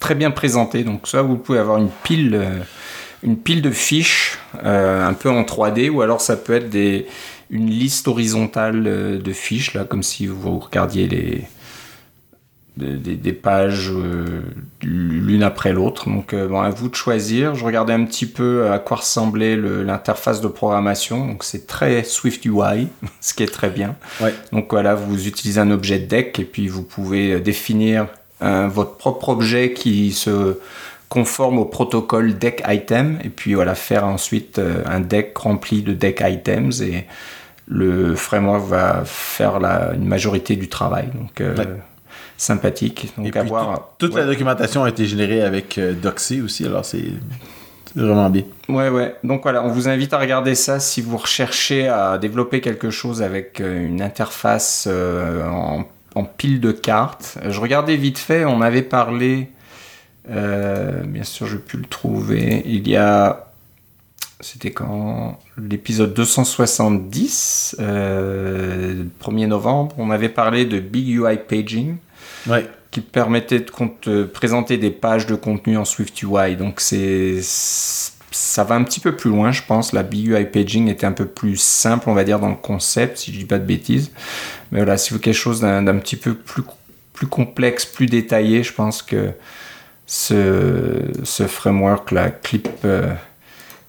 très bien présenté. Donc ça, vous pouvez avoir une pile une pile de fiches un peu en 3D, ou alors ça peut être des une liste horizontale de fiches là, comme si vous regardiez les des, pages euh, l'une après l'autre. Donc, euh, bon, à vous de choisir. Je regardais un petit peu à quoi ressemblait l'interface de programmation. Donc, c'est très Swift UI, ce qui est très bien. Donc, voilà, vous utilisez un objet deck et puis vous pouvez euh, définir votre propre objet qui se conforme au protocole deck item et puis voilà, faire ensuite un deck rempli de deck items et le framework va faire la, une majorité du travail. Donc, sympathique. Donc, toute la documentation a été générée avec euh, Doxy aussi, alors c'est vraiment bien. Ouais, ouais. Donc voilà, on vous invite à regarder ça si vous recherchez à développer quelque chose avec euh, une interface euh, en, pile de cartes. Je regardais vite fait, on avait parlé, bien sûr, je peux le trouver, il y a c'était quand? L'épisode 270, 1er novembre, on avait parlé de Big UI Paging qui permettait de présenter des pages de contenu en SwiftUI. Donc c'est ça va un petit peu plus loin, je pense. La BUI paging était un peu plus simple, on va dire, dans le concept, si je dis pas de bêtises. Mais voilà, si vous quelque chose d'un petit peu plus, plus complexe, plus détaillé, je pense que ce, ce framework-là, Clip, euh,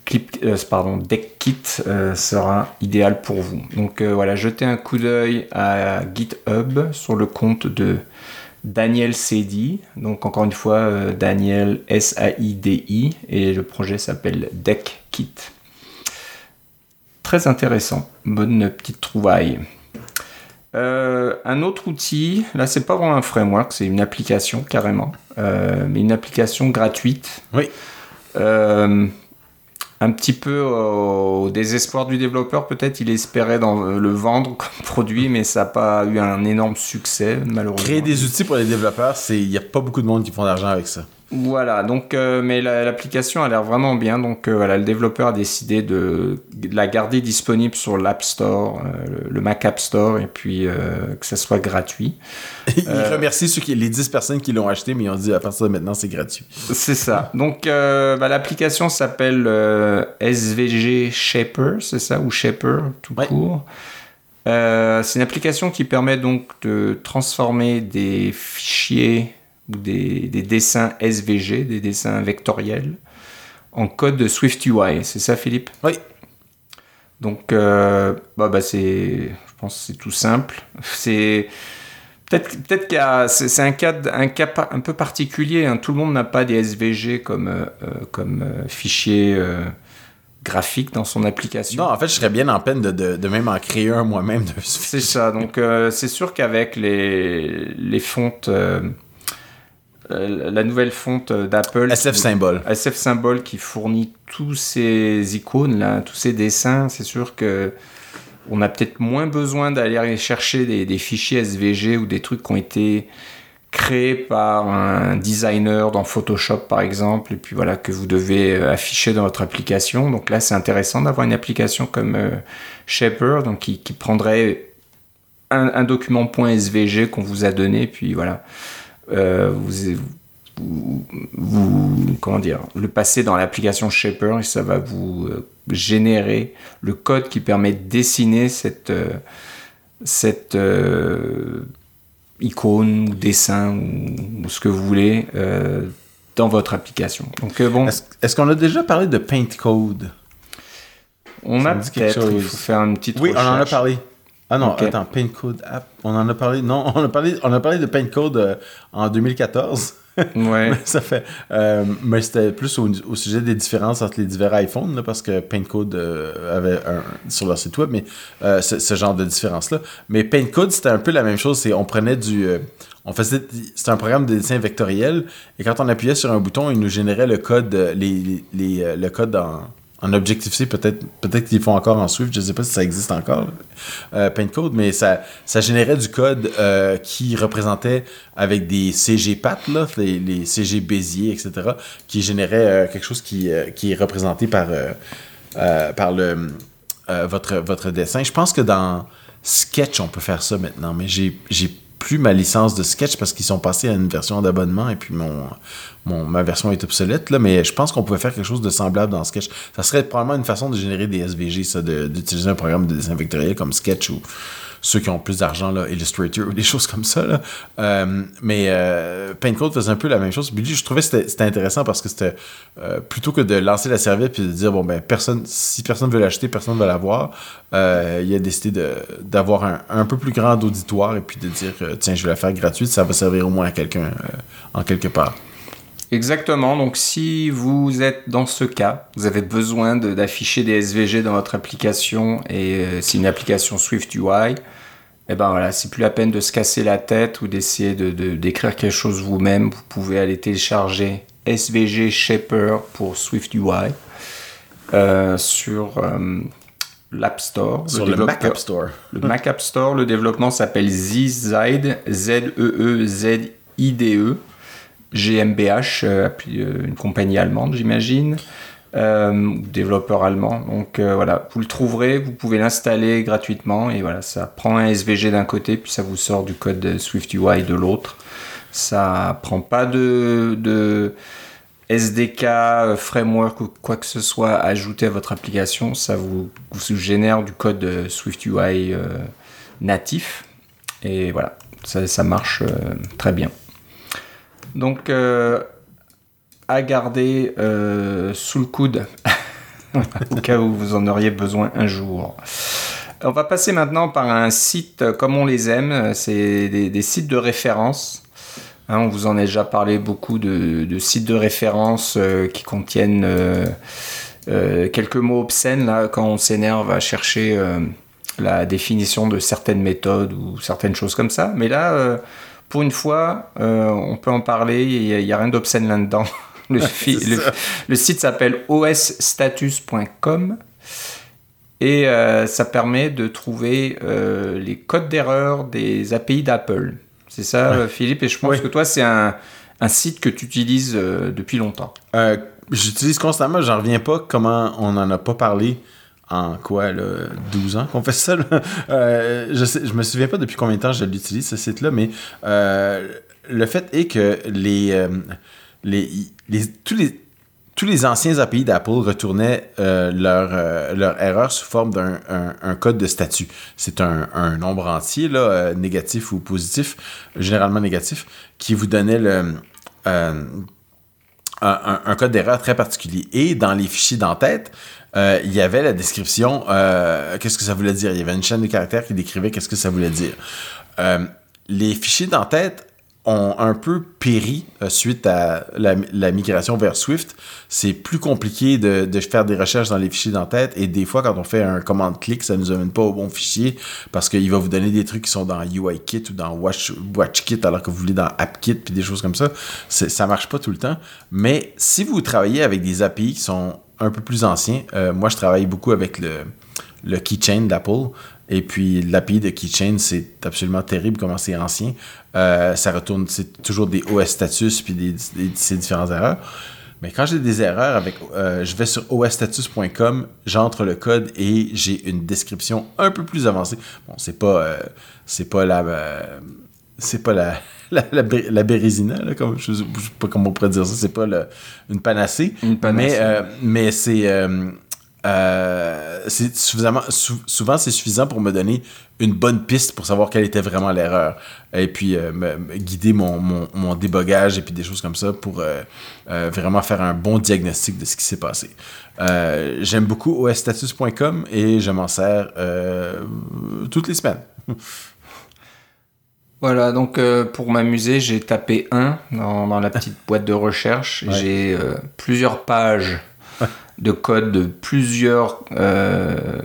Clip euh, pardon, DeckKit, euh, sera idéal pour vous. Donc voilà, jetez un coup d'œil à GitHub sur le compte de Daniel Saidi, donc encore une fois euh, Daniel S-A-I-D-I, et le projet s'appelle DeckKit. Très intéressant, bonne petite trouvaille. Euh, un autre outil, là c'est pas vraiment un framework, c'est une application carrément, euh, mais une application gratuite. Oui un petit peu au désespoir du développeur, peut-être il espérait euh, le vendre comme produit, mais ça n'a pas eu un énorme succès, malheureusement. Créer des outils pour les développeurs, il n'y a pas beaucoup de monde qui font d'argent avec ça. Voilà, donc, euh, mais la- l'application a l'air vraiment bien. Donc euh, voilà, le développeur a décidé de, de la garder disponible sur l'App Store, euh, le, Mac App Store, et puis euh, que ça soit gratuit. Il Euh. remercie ceux qui, les 10 personnes qui l'ont acheté, mais ils ont dit à partir de maintenant, c'est gratuit. C'est ça. Donc euh, bah, l'application s'appelle SVG Shaper, c'est ça, ou Shaper tout Ouais. court. Euh, c'est une application qui permet donc de transformer des fichiers ou des, des dessins SVG, des dessins vectoriels, en code de SwiftUI. C'est ça, Philippe? Oui. Donc, euh, bah, bah, c'est, je pense, que c'est tout simple. C'est peut-être, peut-être qu'il y a, c'est, un cas, un cas un peu particulier. hein. Tout le monde n'a pas des SVG comme, euh, comme euh, fichier graphique dans son application. Non, en fait, je serais bien en peine de, de, de même en créer un moi-même. De... C'est ça. Donc, euh, c'est sûr qu'avec les, les fontes, euh, la nouvelle fonte d'Apple, SF symbole. SF Symbol qui fournit tous ces icônes là, tous ces dessins, c'est sûr que on a peut-être moins besoin d'aller aller chercher des, des fichiers SVG ou des trucs qui ont été créés par un designer dans Photoshop par exemple, et puis voilà que vous devez euh, afficher dans votre application. Donc là, c'est intéressant d'avoir une application comme euh, Shaper, donc qui, qui prendrait un, un document .svg qu'on vous a donné, puis voilà, euh, vous, vous, vous- comment dire, le passer dans l'application Shaper et ça va vous euh, générer le code qui permet de dessiner cette, euh, cette icône ou dessin ou, ou ce que vous voulez dans votre application. Donc bon, Est-ce qu'on a déjà parlé de Paint Code? On ça a peut-être, il faut faire une petite Oui, on en a parlé. Ah non, attends, Paint Code App. On en a parlé. Non, on a parlé, on a parlé de Paint Code euh, en 2014. Ouais. ça fait. euh, mais c'était plus au, au sujet des différences entre les divers iPhones, là, parce que Paint Code euh, avait un, sur leur site web, mais euh, ce, genre de différence-là. Mais Paint Code, c'était un peu la même chose. C'est on prenait du. euh, on faisait. C'était un programme de dessin vectoriel, et quand on appuyait sur un bouton, il nous générait le code, les, les, les, le code en. En Objective-C, peut-être peut-être qu'ils font encore en Swift, je ne sais pas si ça existe encore, euh, Paint Code, mais ça, ça générait du code euh, qui représentait avec des CG pattes, là, les, CG Bézier, etc., qui générait euh, quelque chose qui, est représenté par, le, votre, votre dessin. Je pense que dans Sketch, on peut faire ça maintenant, mais j'ai plus ma licence de Sketch parce qu'ils sont passés à une version d'abonnement et puis mon, ma version est obsolète, là, mais je pense qu'on pouvait faire quelque chose de semblable dans Sketch. Ça serait probablement une façon de générer des SVG, ça, d'utiliser un programme de dessin vectoriel comme Sketch ou ceux qui ont plus d'argent, là, Illustrator ou des choses comme ça. Là. Euh, mais euh, Paint Code faisait un peu la même chose. Je trouvais que c'était intéressant parce que c'était euh, plutôt que de lancer la serviette puis de dire, bon, ben, personne, si personne veut l'acheter, personne ne va l'avoir, il a décidé d'avoir un, un peu plus grand auditoire et puis de dire, tiens, je vais la faire gratuite, ça va servir au moins à quelqu'un en quelque part. Exactement. Donc, si vous êtes dans ce cas, vous avez besoin de- d'afficher des SVG dans votre application et euh, c'est une application Swift UI, eh ben voilà, c'est plus la peine de se casser la tête ou d'essayer de, de- d'écrire quelque chose vous-même. Vous pouvez aller télécharger SVG Shaper pour Swift UI euh, sur euh, l'App Store. Sur le Mac App Store. le Mac App Store, le développement s'appelle ZZIDE, Z-E-E-Z-I-D-E, GmbH, euh, appli- euh, une compagnie allemande, j'imagine, euh, développeur allemand. Donc euh, voilà, vous le trouverez, vous pouvez l'installer gratuitement et voilà, ça prend un SVG d'un côté, puis ça vous sort du code de SwiftUI de l'autre. Ça prend pas de, SDK, euh, framework ou quoi que ce soit à ajouter à votre application. Ça vous, génère du code euh, SwiftUI euh, natif. Et voilà, ça, marche euh, très bien. Donc, euh, à garder euh, sous le coude, au cas où vous en auriez besoin un jour. On va passer maintenant par un site comme on les aime, c'est des, sites de référence. Hein, on vous en a déjà parlé beaucoup de, sites de référence euh, qui contiennent quelques mots obscènes là, quand on s'énerve à chercher la définition de certaines méthodes ou certaines choses comme ça. Mais là, pour une fois, euh, on peut en parler, il n'y a, rien d'obscène là-dedans. Le, site s'appelle osstatus.com et euh, ça permet de trouver euh, les codes d'erreur des API d'Apple. C'est ça, Ouais. Philippe, et je pense que toi, c'est un, un site que tu utilises depuis longtemps. J'utilise constamment, j'en reviens pas comment on n'en a pas parlé en quoi, là, 12 ans qu'on fait ça. je, sais, je me souviens pas depuis combien de temps je l'utilise, ce site-là, mais le fait est que les, les, tous les tous les anciens API d'Apple retournaient euh, leur, euh, erreur sous forme d'un un, code de statut. C'est un, nombre entier, là, euh, négatif ou positif, généralement négatif, qui vous donnait un, code d'erreur très particulier. Et dans les fichiers d'entête, il y avait la description, qu'est-ce que ça voulait dire? Il y avait une chaîne de caractères qui décrivait qu'est-ce que ça voulait dire. les fichiers d'entête ont un peu péri euh, suite à la, migration vers Swift. C'est plus compliqué de, faire des recherches dans les fichiers d'entête et des fois, quand on fait un commande-clic, ça ne nous amène pas au bon fichier parce qu'il va vous donner des trucs qui sont dans UIKit ou dans Watch, WatchKit alors que vous voulez dans AppKit puis des choses comme ça. Ça marche pas tout le temps. Mais si vous travaillez avec des API qui sont un peu plus anciens, euh, moi je travaille beaucoup avec le, keychain d'Apple. Et puis l'API de Keychain, c'est absolument terrible comment c'est ancien. Euh, ça retourne, toujours des OS status puis des, ces différentes erreurs. Mais quand j'ai des erreurs euh, je vais sur osstatus.com, j'entre le code et j'ai une description un peu plus avancée. Bon, c'est pas, c'est pas la, c'est pas la, la, la, bérésina, là, comme, je, sais pas comment on pourrait dire ça, c'est pas une panacée. Une panacée. Mais, mais c'est, euh, c'est suffisamment, souvent, c'est suffisant pour me donner une bonne piste pour savoir quelle était vraiment l'erreur. Et puis, euh, me, guider mon, mon, mon, débogage et puis des choses comme ça pour euh, vraiment faire un bon diagnostic de ce qui s'est passé. J'aime beaucoup osstatus.com et je m'en sers toutes les semaines. Voilà, donc pour m'amuser, j'ai tapé 1 dans, dans, la petite boîte de recherche. J'ai plusieurs pages de code de plusieurs euh,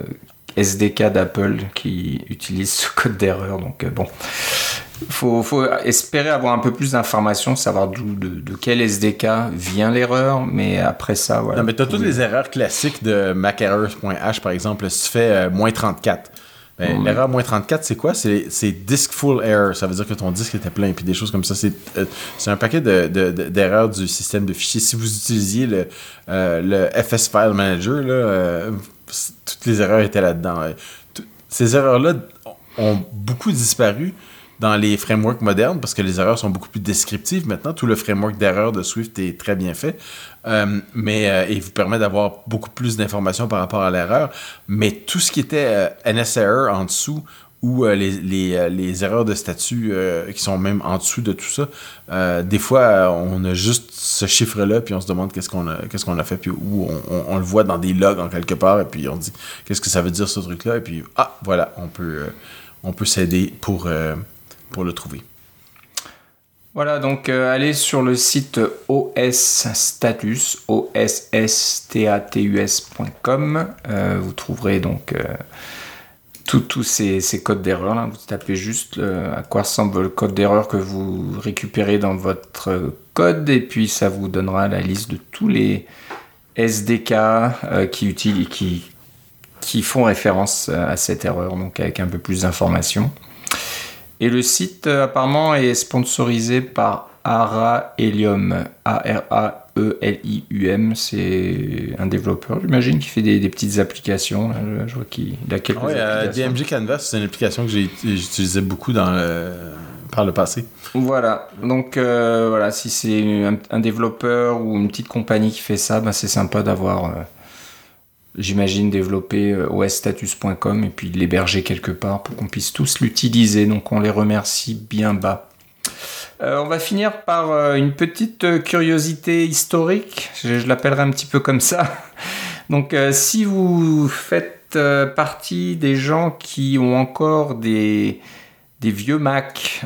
SDK d'Apple qui utilisent ce code d'erreur. Donc euh, bon, faut, faut espérer avoir un peu plus d'informations, savoir d'où de, quel SDK vient l'erreur, mais après ça, voilà. Non, mais tu as toutes les erreurs classiques de macerrors.h par exemple, si tu fais euh, moins 34 ben, L'erreur moins 34, c'est quoi? C'est disk full error. Ça veut dire que ton disque était plein, puis des choses comme ça. C'est euh, un paquet d'erreurs du système de fichiers. Si vous utilisiez le, euh, le FS File Manager, là, euh, toutes les erreurs étaient là-dedans. Ces erreurs-là ont beaucoup disparu dans les frameworks modernes parce que les erreurs sont beaucoup plus descriptives maintenant. Tout le framework d'erreur de Swift est très bien fait, euh, mais euh, il vous permet d'avoir beaucoup plus d'informations par rapport à l'erreur. Mais tout ce qui était euh, en dessous ou les, les, les, erreurs de statut qui sont même en dessous de tout ça, des fois on a juste ce chiffre-là puis on se demande qu'est-ce qu'on a, qu'est-ce qu'on a fait puis ou on, on, le voit dans des logs en quelque part et puis on dit qu'est-ce que ça veut dire ce truc-là? Et puis ah voilà on peut on peut s'aider pour le trouver. Voilà, donc euh, allez sur le site osstatus, osstatus.com. Euh, vous trouverez donc euh, tous ces, codes d'erreur. Vous tapez juste à quoi ressemble le code d'erreur que vous récupérez dans votre code et puis ça vous donnera la liste de tous les SDK qui, qui font référence à cette erreur, donc avec un peu plus d'informations. Et le site euh, apparemment est sponsorisé par Ara Helium, A-R-A-E-L-I-U-M. C'est un développeur, j'imagine, qui fait des, petites applications. Je, vois qu'il a quelques ouais, euh, DMG Canvas, c'est une application que j'utilisais beaucoup dans par le passé. Voilà, donc euh, voilà, si c'est un, développeur ou une petite compagnie qui fait ça, ben, c'est sympa d'avoir j'imagine, développer euh, osstatus.com et puis l'héberger quelque part pour qu'on puisse tous l'utiliser. Donc on les remercie bien bas. Euh, on va finir par euh, une petite curiosité historique, je, l'appellerai un petit peu comme ça. Donc si vous faites partie des gens qui ont encore des, des vieux Mac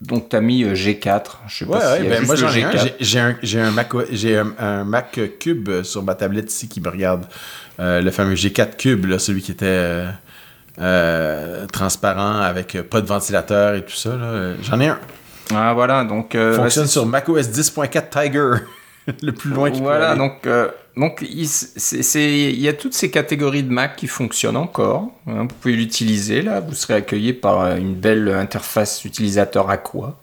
donc, tu as mis euh, G4. Je sais pas si ben moi j'en ai un. J'ai un, un, Mac, un, un, Mac Cube sur ma tablette ici qui me regarde. Euh, le fameux G4 Cube, là, celui qui était euh, transparent avec pas de ventilateur et tout ça. J'en ai un. Ah, voilà. Donc, Fonctionne sur macOS 10.4 Tiger. le plus loin qu'il Voilà, donc donc il, y a toutes ces catégories de Mac qui fonctionnent encore. Hein. vous pouvez l'utiliser là, vous serez accueilli par une belle interface utilisateur Aqua.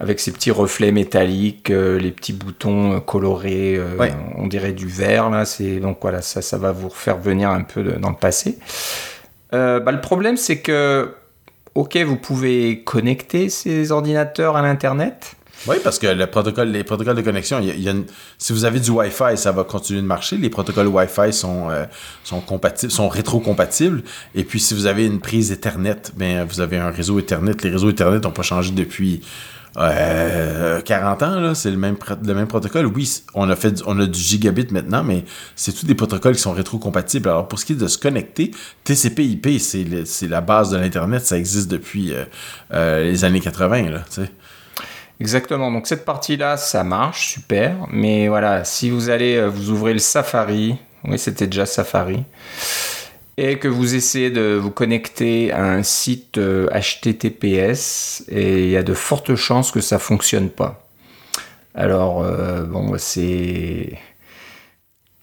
Avec ces petits reflets métalliques, euh, les petits boutons euh, colorés, euh, on dirait du vert là. C'est donc voilà, ça, ça va vous faire venir un peu dans le passé. Bah, le problème, c'est que ok, vous pouvez connecter ces ordinateurs à l'internet. Oui, parce que le protocole, les protocoles de connexion, il si vous avez du Wi-Fi, ça va continuer de marcher. Les protocoles Wi-Fi sont, sont compatibles, sont rétro-compatibles. Et puis, si vous avez une prise Ethernet, ben, vous avez un réseau Ethernet. Les réseaux Ethernet n'ont pas changé depuis 40 ans, c'est le même, le même protocole. Oui, on a, fait, on a du gigabit maintenant, mais c'est tous des protocoles qui sont rétro-compatibles. Alors, pour ce qui est de se connecter, TCP/IP, c'est la base de l'Internet. Ça existe depuis euh, euh, les années 80, là, Exactement. Donc cette partie-là, ça marche, super. Mais voilà, si vous allez, euh, vous ouvrez le Safari. Oui, c'était déjà Safari et que vous essayez de vous connecter à un site HTTPS euh, et il y a de fortes chances que ça fonctionne pas. Alors euh, bon, c'est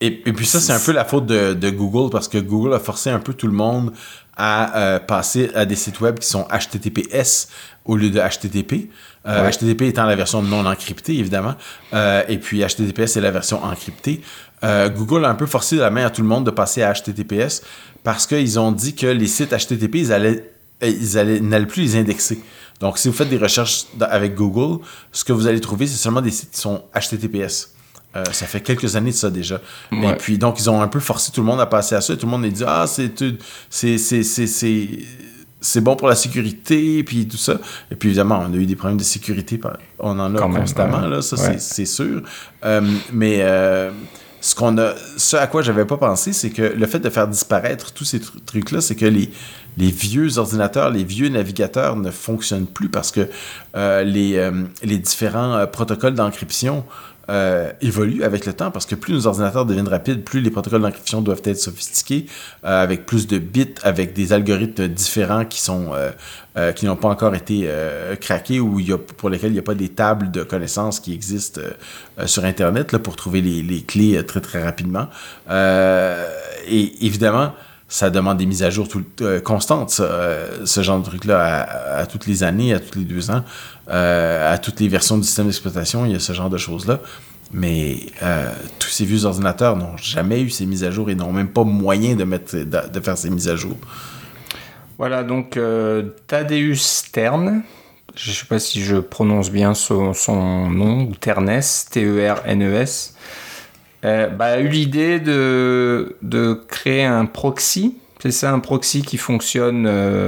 et, puis ça, c'est un peu la faute de, Google parce que Google a forcé un peu tout le monde à euh, passer à des sites web qui sont HTTPS au lieu de HTTP. HTTP étant la version non encryptée, évidemment. et puis HTTPS, c'est la version encryptée. Google a un peu forcé la main à tout le monde de passer à HTTPS parce qu'ils ont dit que les sites HTTP, ils allaient, ils allaient, n'allaient plus les indexer. Donc, si vous faites des recherches avec Google, ce que vous allez trouver, c'est seulement des sites qui sont HTTPS. Euh, ça fait quelques années de ça déjà. Et puis, donc, ils ont un peu forcé tout le monde à passer à ça. tout le monde a dit Ah, c'est. C'est bon pour la sécurité, puis tout ça. Et puis, évidemment, on a eu des problèmes de sécurité. On en a constamment, là, ça, c'est sûr. Euh, mais. Euh, ce qu'on a, ce à quoi j'avais pas pensé, c'est que le fait de faire disparaître tous ces trucs-là, c'est que les, les vieux ordinateurs, les vieux navigateurs ne fonctionnent plus parce que les, les différents protocoles d'encryption euh, évolue avec le temps parce que plus nos ordinateurs deviennent rapides, plus les protocoles d'encryption doivent être sophistiqués, euh, avec plus de bits, avec des algorithmes différents qui sont euh, qui n'ont pas encore été craqués ou pour lesquels il n'y a pas des tables de connaissances qui existent sur Internet là, pour trouver les, les clés très très rapidement. et évidemment, ça demande des mises à jour tout, constantes, ce genre de truc-là, à, toutes les années, à tous les deux ans. Euh, à toutes les versions du système d'exploitation, il y a ce genre de choses-là. Mais euh, tous ces vieux ordinateurs n'ont jamais eu ces mises à jour et n'ont même pas moyen de, mettre, de, faire ces mises à jour. Voilà, donc euh, Thaddeus Stern, je ne sais pas si je prononce bien son, nom, ou Ternes, T-E-R-N-E-S, bah, a eu l'idée de, de, créer un proxy. C'est ça, un proxy qui fonctionne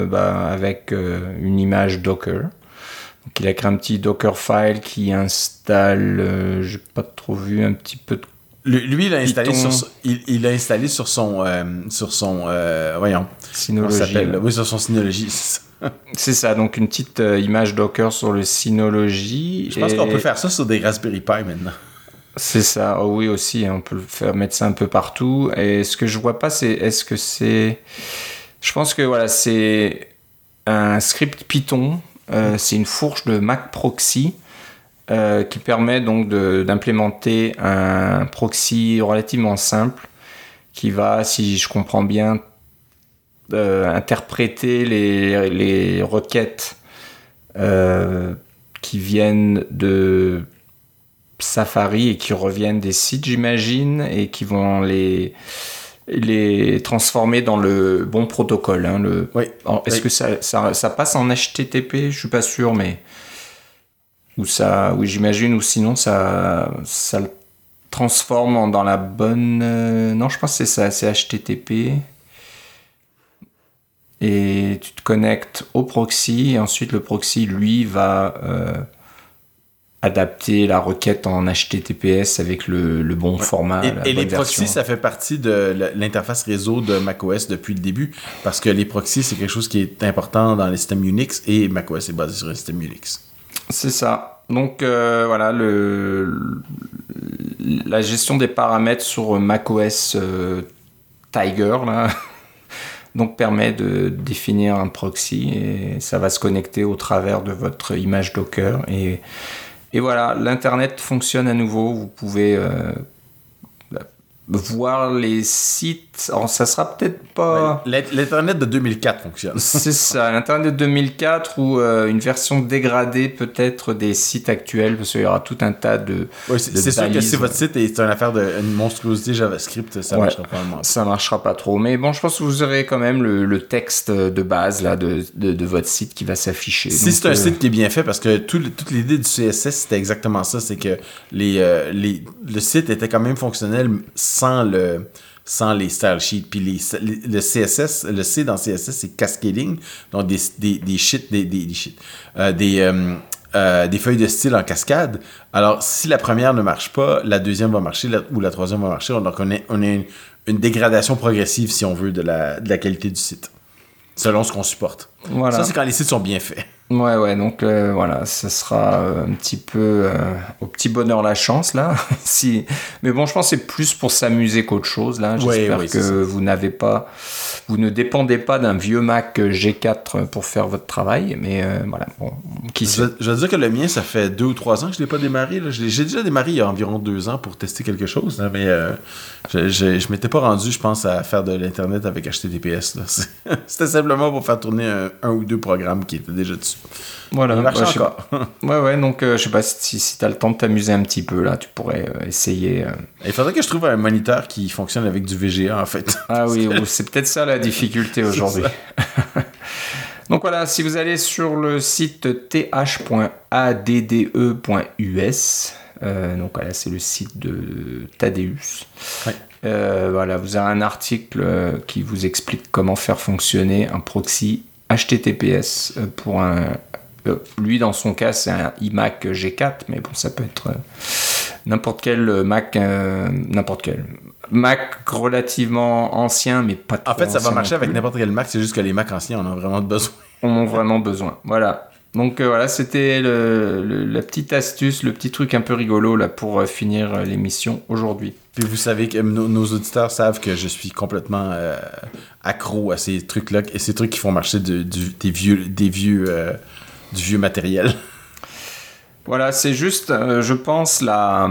bah, avec une image Docker il a créé un petit Dockerfile qui installe, euh, j'ai pas trop vu, un petit peu de lui, il a installé sur, il, a installé sur son, euh, sur son, euh, voyons, Synology. Oui, sur son Synology. C'est ça, donc une petite image Docker sur le Synology. Je pense qu'on peut faire ça sur des Raspberry Pi maintenant. C'est ça, oh oui aussi, hein, on peut le faire mettre ça un peu partout. Et ce que je vois pas, c'est est-ce que c'est, je pense que voilà, c'est un script Python euh, c'est une fourche de Mac Proxy euh, qui permet donc d'implémenter un proxy relativement simple qui va, si je comprends bien, euh, interpréter les, requêtes qui viennent de Safari et qui reviennent des sites, j'imagine, et qui vont les les transformer dans le bon protocole. Hein, le... Est-ce que ça, ça, passe en HTTP Je suis pas sûr, mais ou ça, oui, j'imagine, ou sinon ça, ça le transforme dans la bonne. Euh, non, je pense que c'est ça, c'est HTTP. Et tu te connectes au proxy, et ensuite le proxy, lui, va euh, adapter la requête en HTTPS avec le, bon format. Et, les proxys, ça fait partie de l'interface réseau de macOS depuis le début, parce que les proxys, c'est quelque chose qui est important dans les systèmes Unix, et macOS est basé sur un système Unix. C'est ça. Donc euh, voilà, le, la gestion des paramètres sur macOS euh, Tiger, là, donc permet de définir un proxy, et ça va se connecter au travers de votre image Docker, et et voilà, l'Internet fonctionne à nouveau. Vous pouvez euh, voir les sites. Alors, ça sera peut-être pas. Ouais, L'Internet de 2004 fonctionne. C'est ça, l'Internet de 2004 ou euh, une version dégradée peut-être des sites actuels, parce qu'il y aura tout un tas de. C'est sûr que si votre site est une affaire de une monstruosité JavaScript, ça Ouais. marchera probablement. Ça marchera pas trop. Mais bon, je pense que vous aurez quand même le, le texte de base là, de, de, de votre site qui va s'afficher. Si c'est un euh, site qui est bien fait, parce que tout, toute l'idée du CSS, c'était exactement ça, c'est que les, euh, les, le site était quand même fonctionnel sans le sans les style sheets. Puis le CSS, le C dans CSS, c'est cascading, donc des, shit, euh, euh, euh, des feuilles de style en cascade. Alors, si la première ne marche pas, la deuxième va marcher ou la troisième va marcher. Donc, on a, une dégradation progressive, si on veut, de la, de la qualité du site, selon ce qu'on supporte. Voilà. Ça, c'est quand les sites sont bien faits. Ouais, ouais, donc euh, voilà, ce sera euh, un petit peu euh, au petit bonheur la chance là. si... Mais bon, je pense que c'est plus pour s'amuser qu'autre chose là. J'espère ouais, que ça. vous n'avez pas, vous ne dépendez pas d'un vieux Mac G4 pour faire votre travail, mais euh, voilà, bon, qui Je, je vais dire que le mien, ça fait deux ou trois ans que je ne l'ai pas démarré. J'ai déjà démarré il y a environ deux ans pour tester quelque chose, là, mais euh, je, je, je m'étais pas rendu, je pense, à faire de l'Internet avec HTTPS. là. C'est- C'était simplement pour faire tourner un, un ou deux programmes qui étaient déjà dessus. Voilà, Il marche ouais, encore. pas. Ouais, ouais, donc euh, je sais pas si, si tu as le temps de t'amuser un petit peu là, tu pourrais euh, essayer. euh. Il faudrait que je trouve un moniteur qui fonctionne avec du VGA, en fait. Ah oui, ou c'est peut-être ça la difficulté aujourd'hui. Donc voilà, si vous allez sur le site th.adde.us, euh, donc voilà, c'est le site de. Ouais. Euh, voilà, vous avez un article qui vous explique comment faire fonctionner un proxy HTTPS euh, pour un. euh, lui, dans son cas, c'est un iMac G4, mais bon, ça peut être euh, n'importe quel Mac, euh, n'importe quel Mac relativement ancien, mais pas trop En fait, ça va marcher avec n'importe quel Mac, c'est juste que les Macs anciens, on en a vraiment besoin. On en a vraiment besoin. Voilà. Donc euh, voilà, c'était la petite astuce, le petit truc un peu rigolo là pour euh, finir euh, l'émission aujourd'hui. Puis vous savez que nos, nos auditeurs savent que je suis complètement accro à ces trucs-là, et ces trucs qui font marcher de- du- des vieux, des vieux, du vieux matériel. Voilà, c'est juste, je pense, la...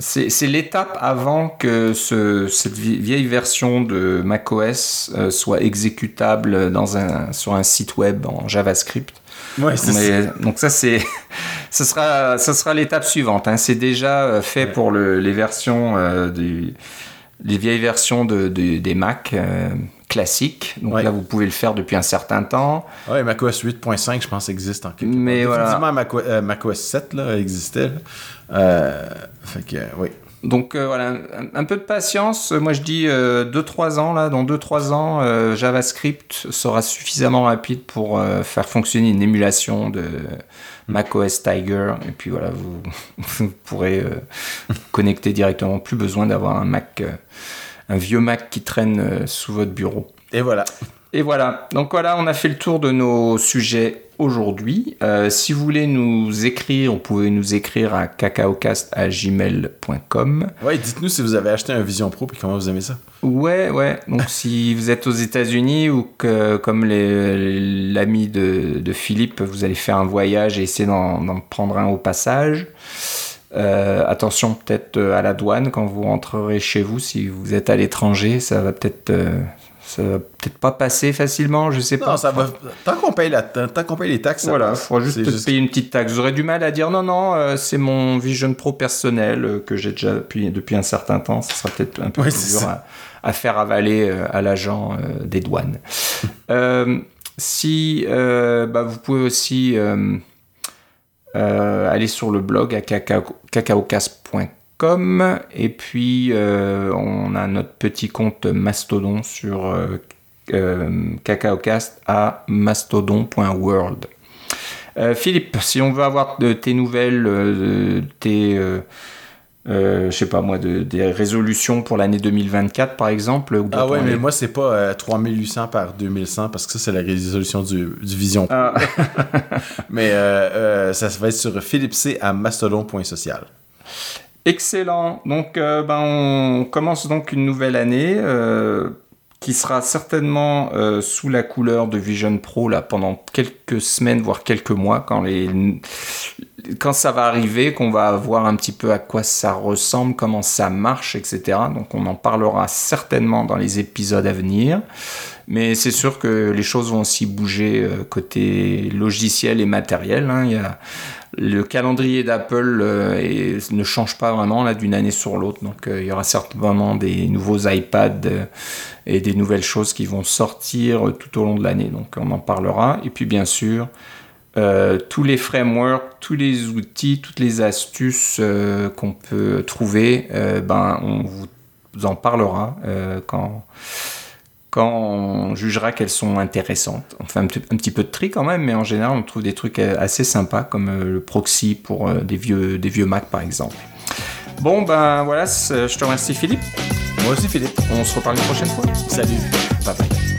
C'est l'étape avant que ce- cette vie- vieille version de macOS soit exécutable dans un, sur un site web en JavaScript. Ouais, Mais, donc ça c'est, ce sera, ce sera l'étape suivante. hein. C'est déjà euh, fait Ouais. pour le- les versions euh, du- les vieilles versions de, de- des Mac euh, classiques. Donc Ouais. là vous pouvez le faire depuis un certain temps. Ouais, macOS 8.5, je pense, existe en quelque Mais part. voilà. Définitivement, macOS, euh, macOS 7 là, existait. là. Euh, fait que, oui. Donc euh, voilà, un, un peu de patience. Moi je dis 2-3 ans là. Dans 2-3 ans, euh, JavaScript sera suffisamment rapide pour euh, faire fonctionner une émulation de macOS Tiger. Et puis voilà, vous, vous pourrez euh, vous connecter directement. Plus besoin d'avoir un Mac, euh, un vieux Mac qui traîne euh, sous votre bureau. Et voilà. Et voilà, donc voilà, on a fait le tour de nos sujets aujourd'hui. Euh, si vous voulez nous écrire, vous pouvez nous écrire à cacaocast.gmail.com. Ouais, dites-nous si vous avez acheté un Vision Pro et comment vous aimez ça. Ouais, ouais. Donc si vous êtes aux États-Unis ou que, comme l'ami de, de Philippe, vous allez faire un voyage et essayer d'en prendre un au passage. euh, attention peut-être euh, à la douane quand vous rentrerez chez vous. Si vous êtes à l'étranger, ça va peut-être, euh, ça va peut-être pas passer facilement. Je sais pas. Non, ça va. Tant qu'on paye, la, qu'on paye les taxes, ça Voilà, il faudra juste payer une petite taxe. J'aurais du mal à dire non, non, euh, c'est mon Vision Pro personnel euh, que j'ai déjà depuis, depuis un certain temps. Ça sera peut-être un peu Ouais, plus dur à, à faire avaler euh, à l'agent des douanes. Si bah, vous pouvez aussi aller sur le blog à cacao- et puis euh, on a notre petit compte Mastodon sur euh, euh, cacaocast à mastodon.world. Euh, Philippe, si on veut avoir de tes nouvelles, tes, je sais pas moi, de- des résolutions pour l'année 2024 par exemple, Ah ouais, mais moi, c'est pas euh, 3800 par 2100 parce que ça, c'est la résolution du, du Vision. Ah. Mais ça va être sur Philippe C à mastodon.social. Excellent. Donc, euh, ben, on commence donc une nouvelle année euh, qui sera certainement euh, sous la couleur de Vision Pro là pendant quelques semaines voire quelques mois quand ça va arriver, qu'on va voir un petit peu à quoi ça ressemble, comment ça marche, etc. Donc on en parlera certainement dans les épisodes à venir. Mais c'est sûr que les choses vont aussi bouger côté logiciel et matériel. Hein. Il y a, le calendrier d'Apple euh, ne change pas vraiment là d'une année sur l'autre. Donc euh, il y aura certainement des nouveaux iPads et des nouvelles choses qui vont sortir tout au long de l'année. Donc on en parlera. Et puis bien sûr, euh, tous les frameworks, tous les outils, toutes les astuces euh, qu'on peut trouver, euh, ben, on vous en parlera quand, quand on jugera qu'elles sont intéressantes. On fait un, petit peu de tri quand même, mais en général, on trouve des trucs assez sympas comme le proxy pour des, vieux, des vieux Mac par exemple. Bon, ben voilà, je te remercie Philippe. Moi aussi Philippe. On se reparle une prochaine fois. Salut. Bye bye.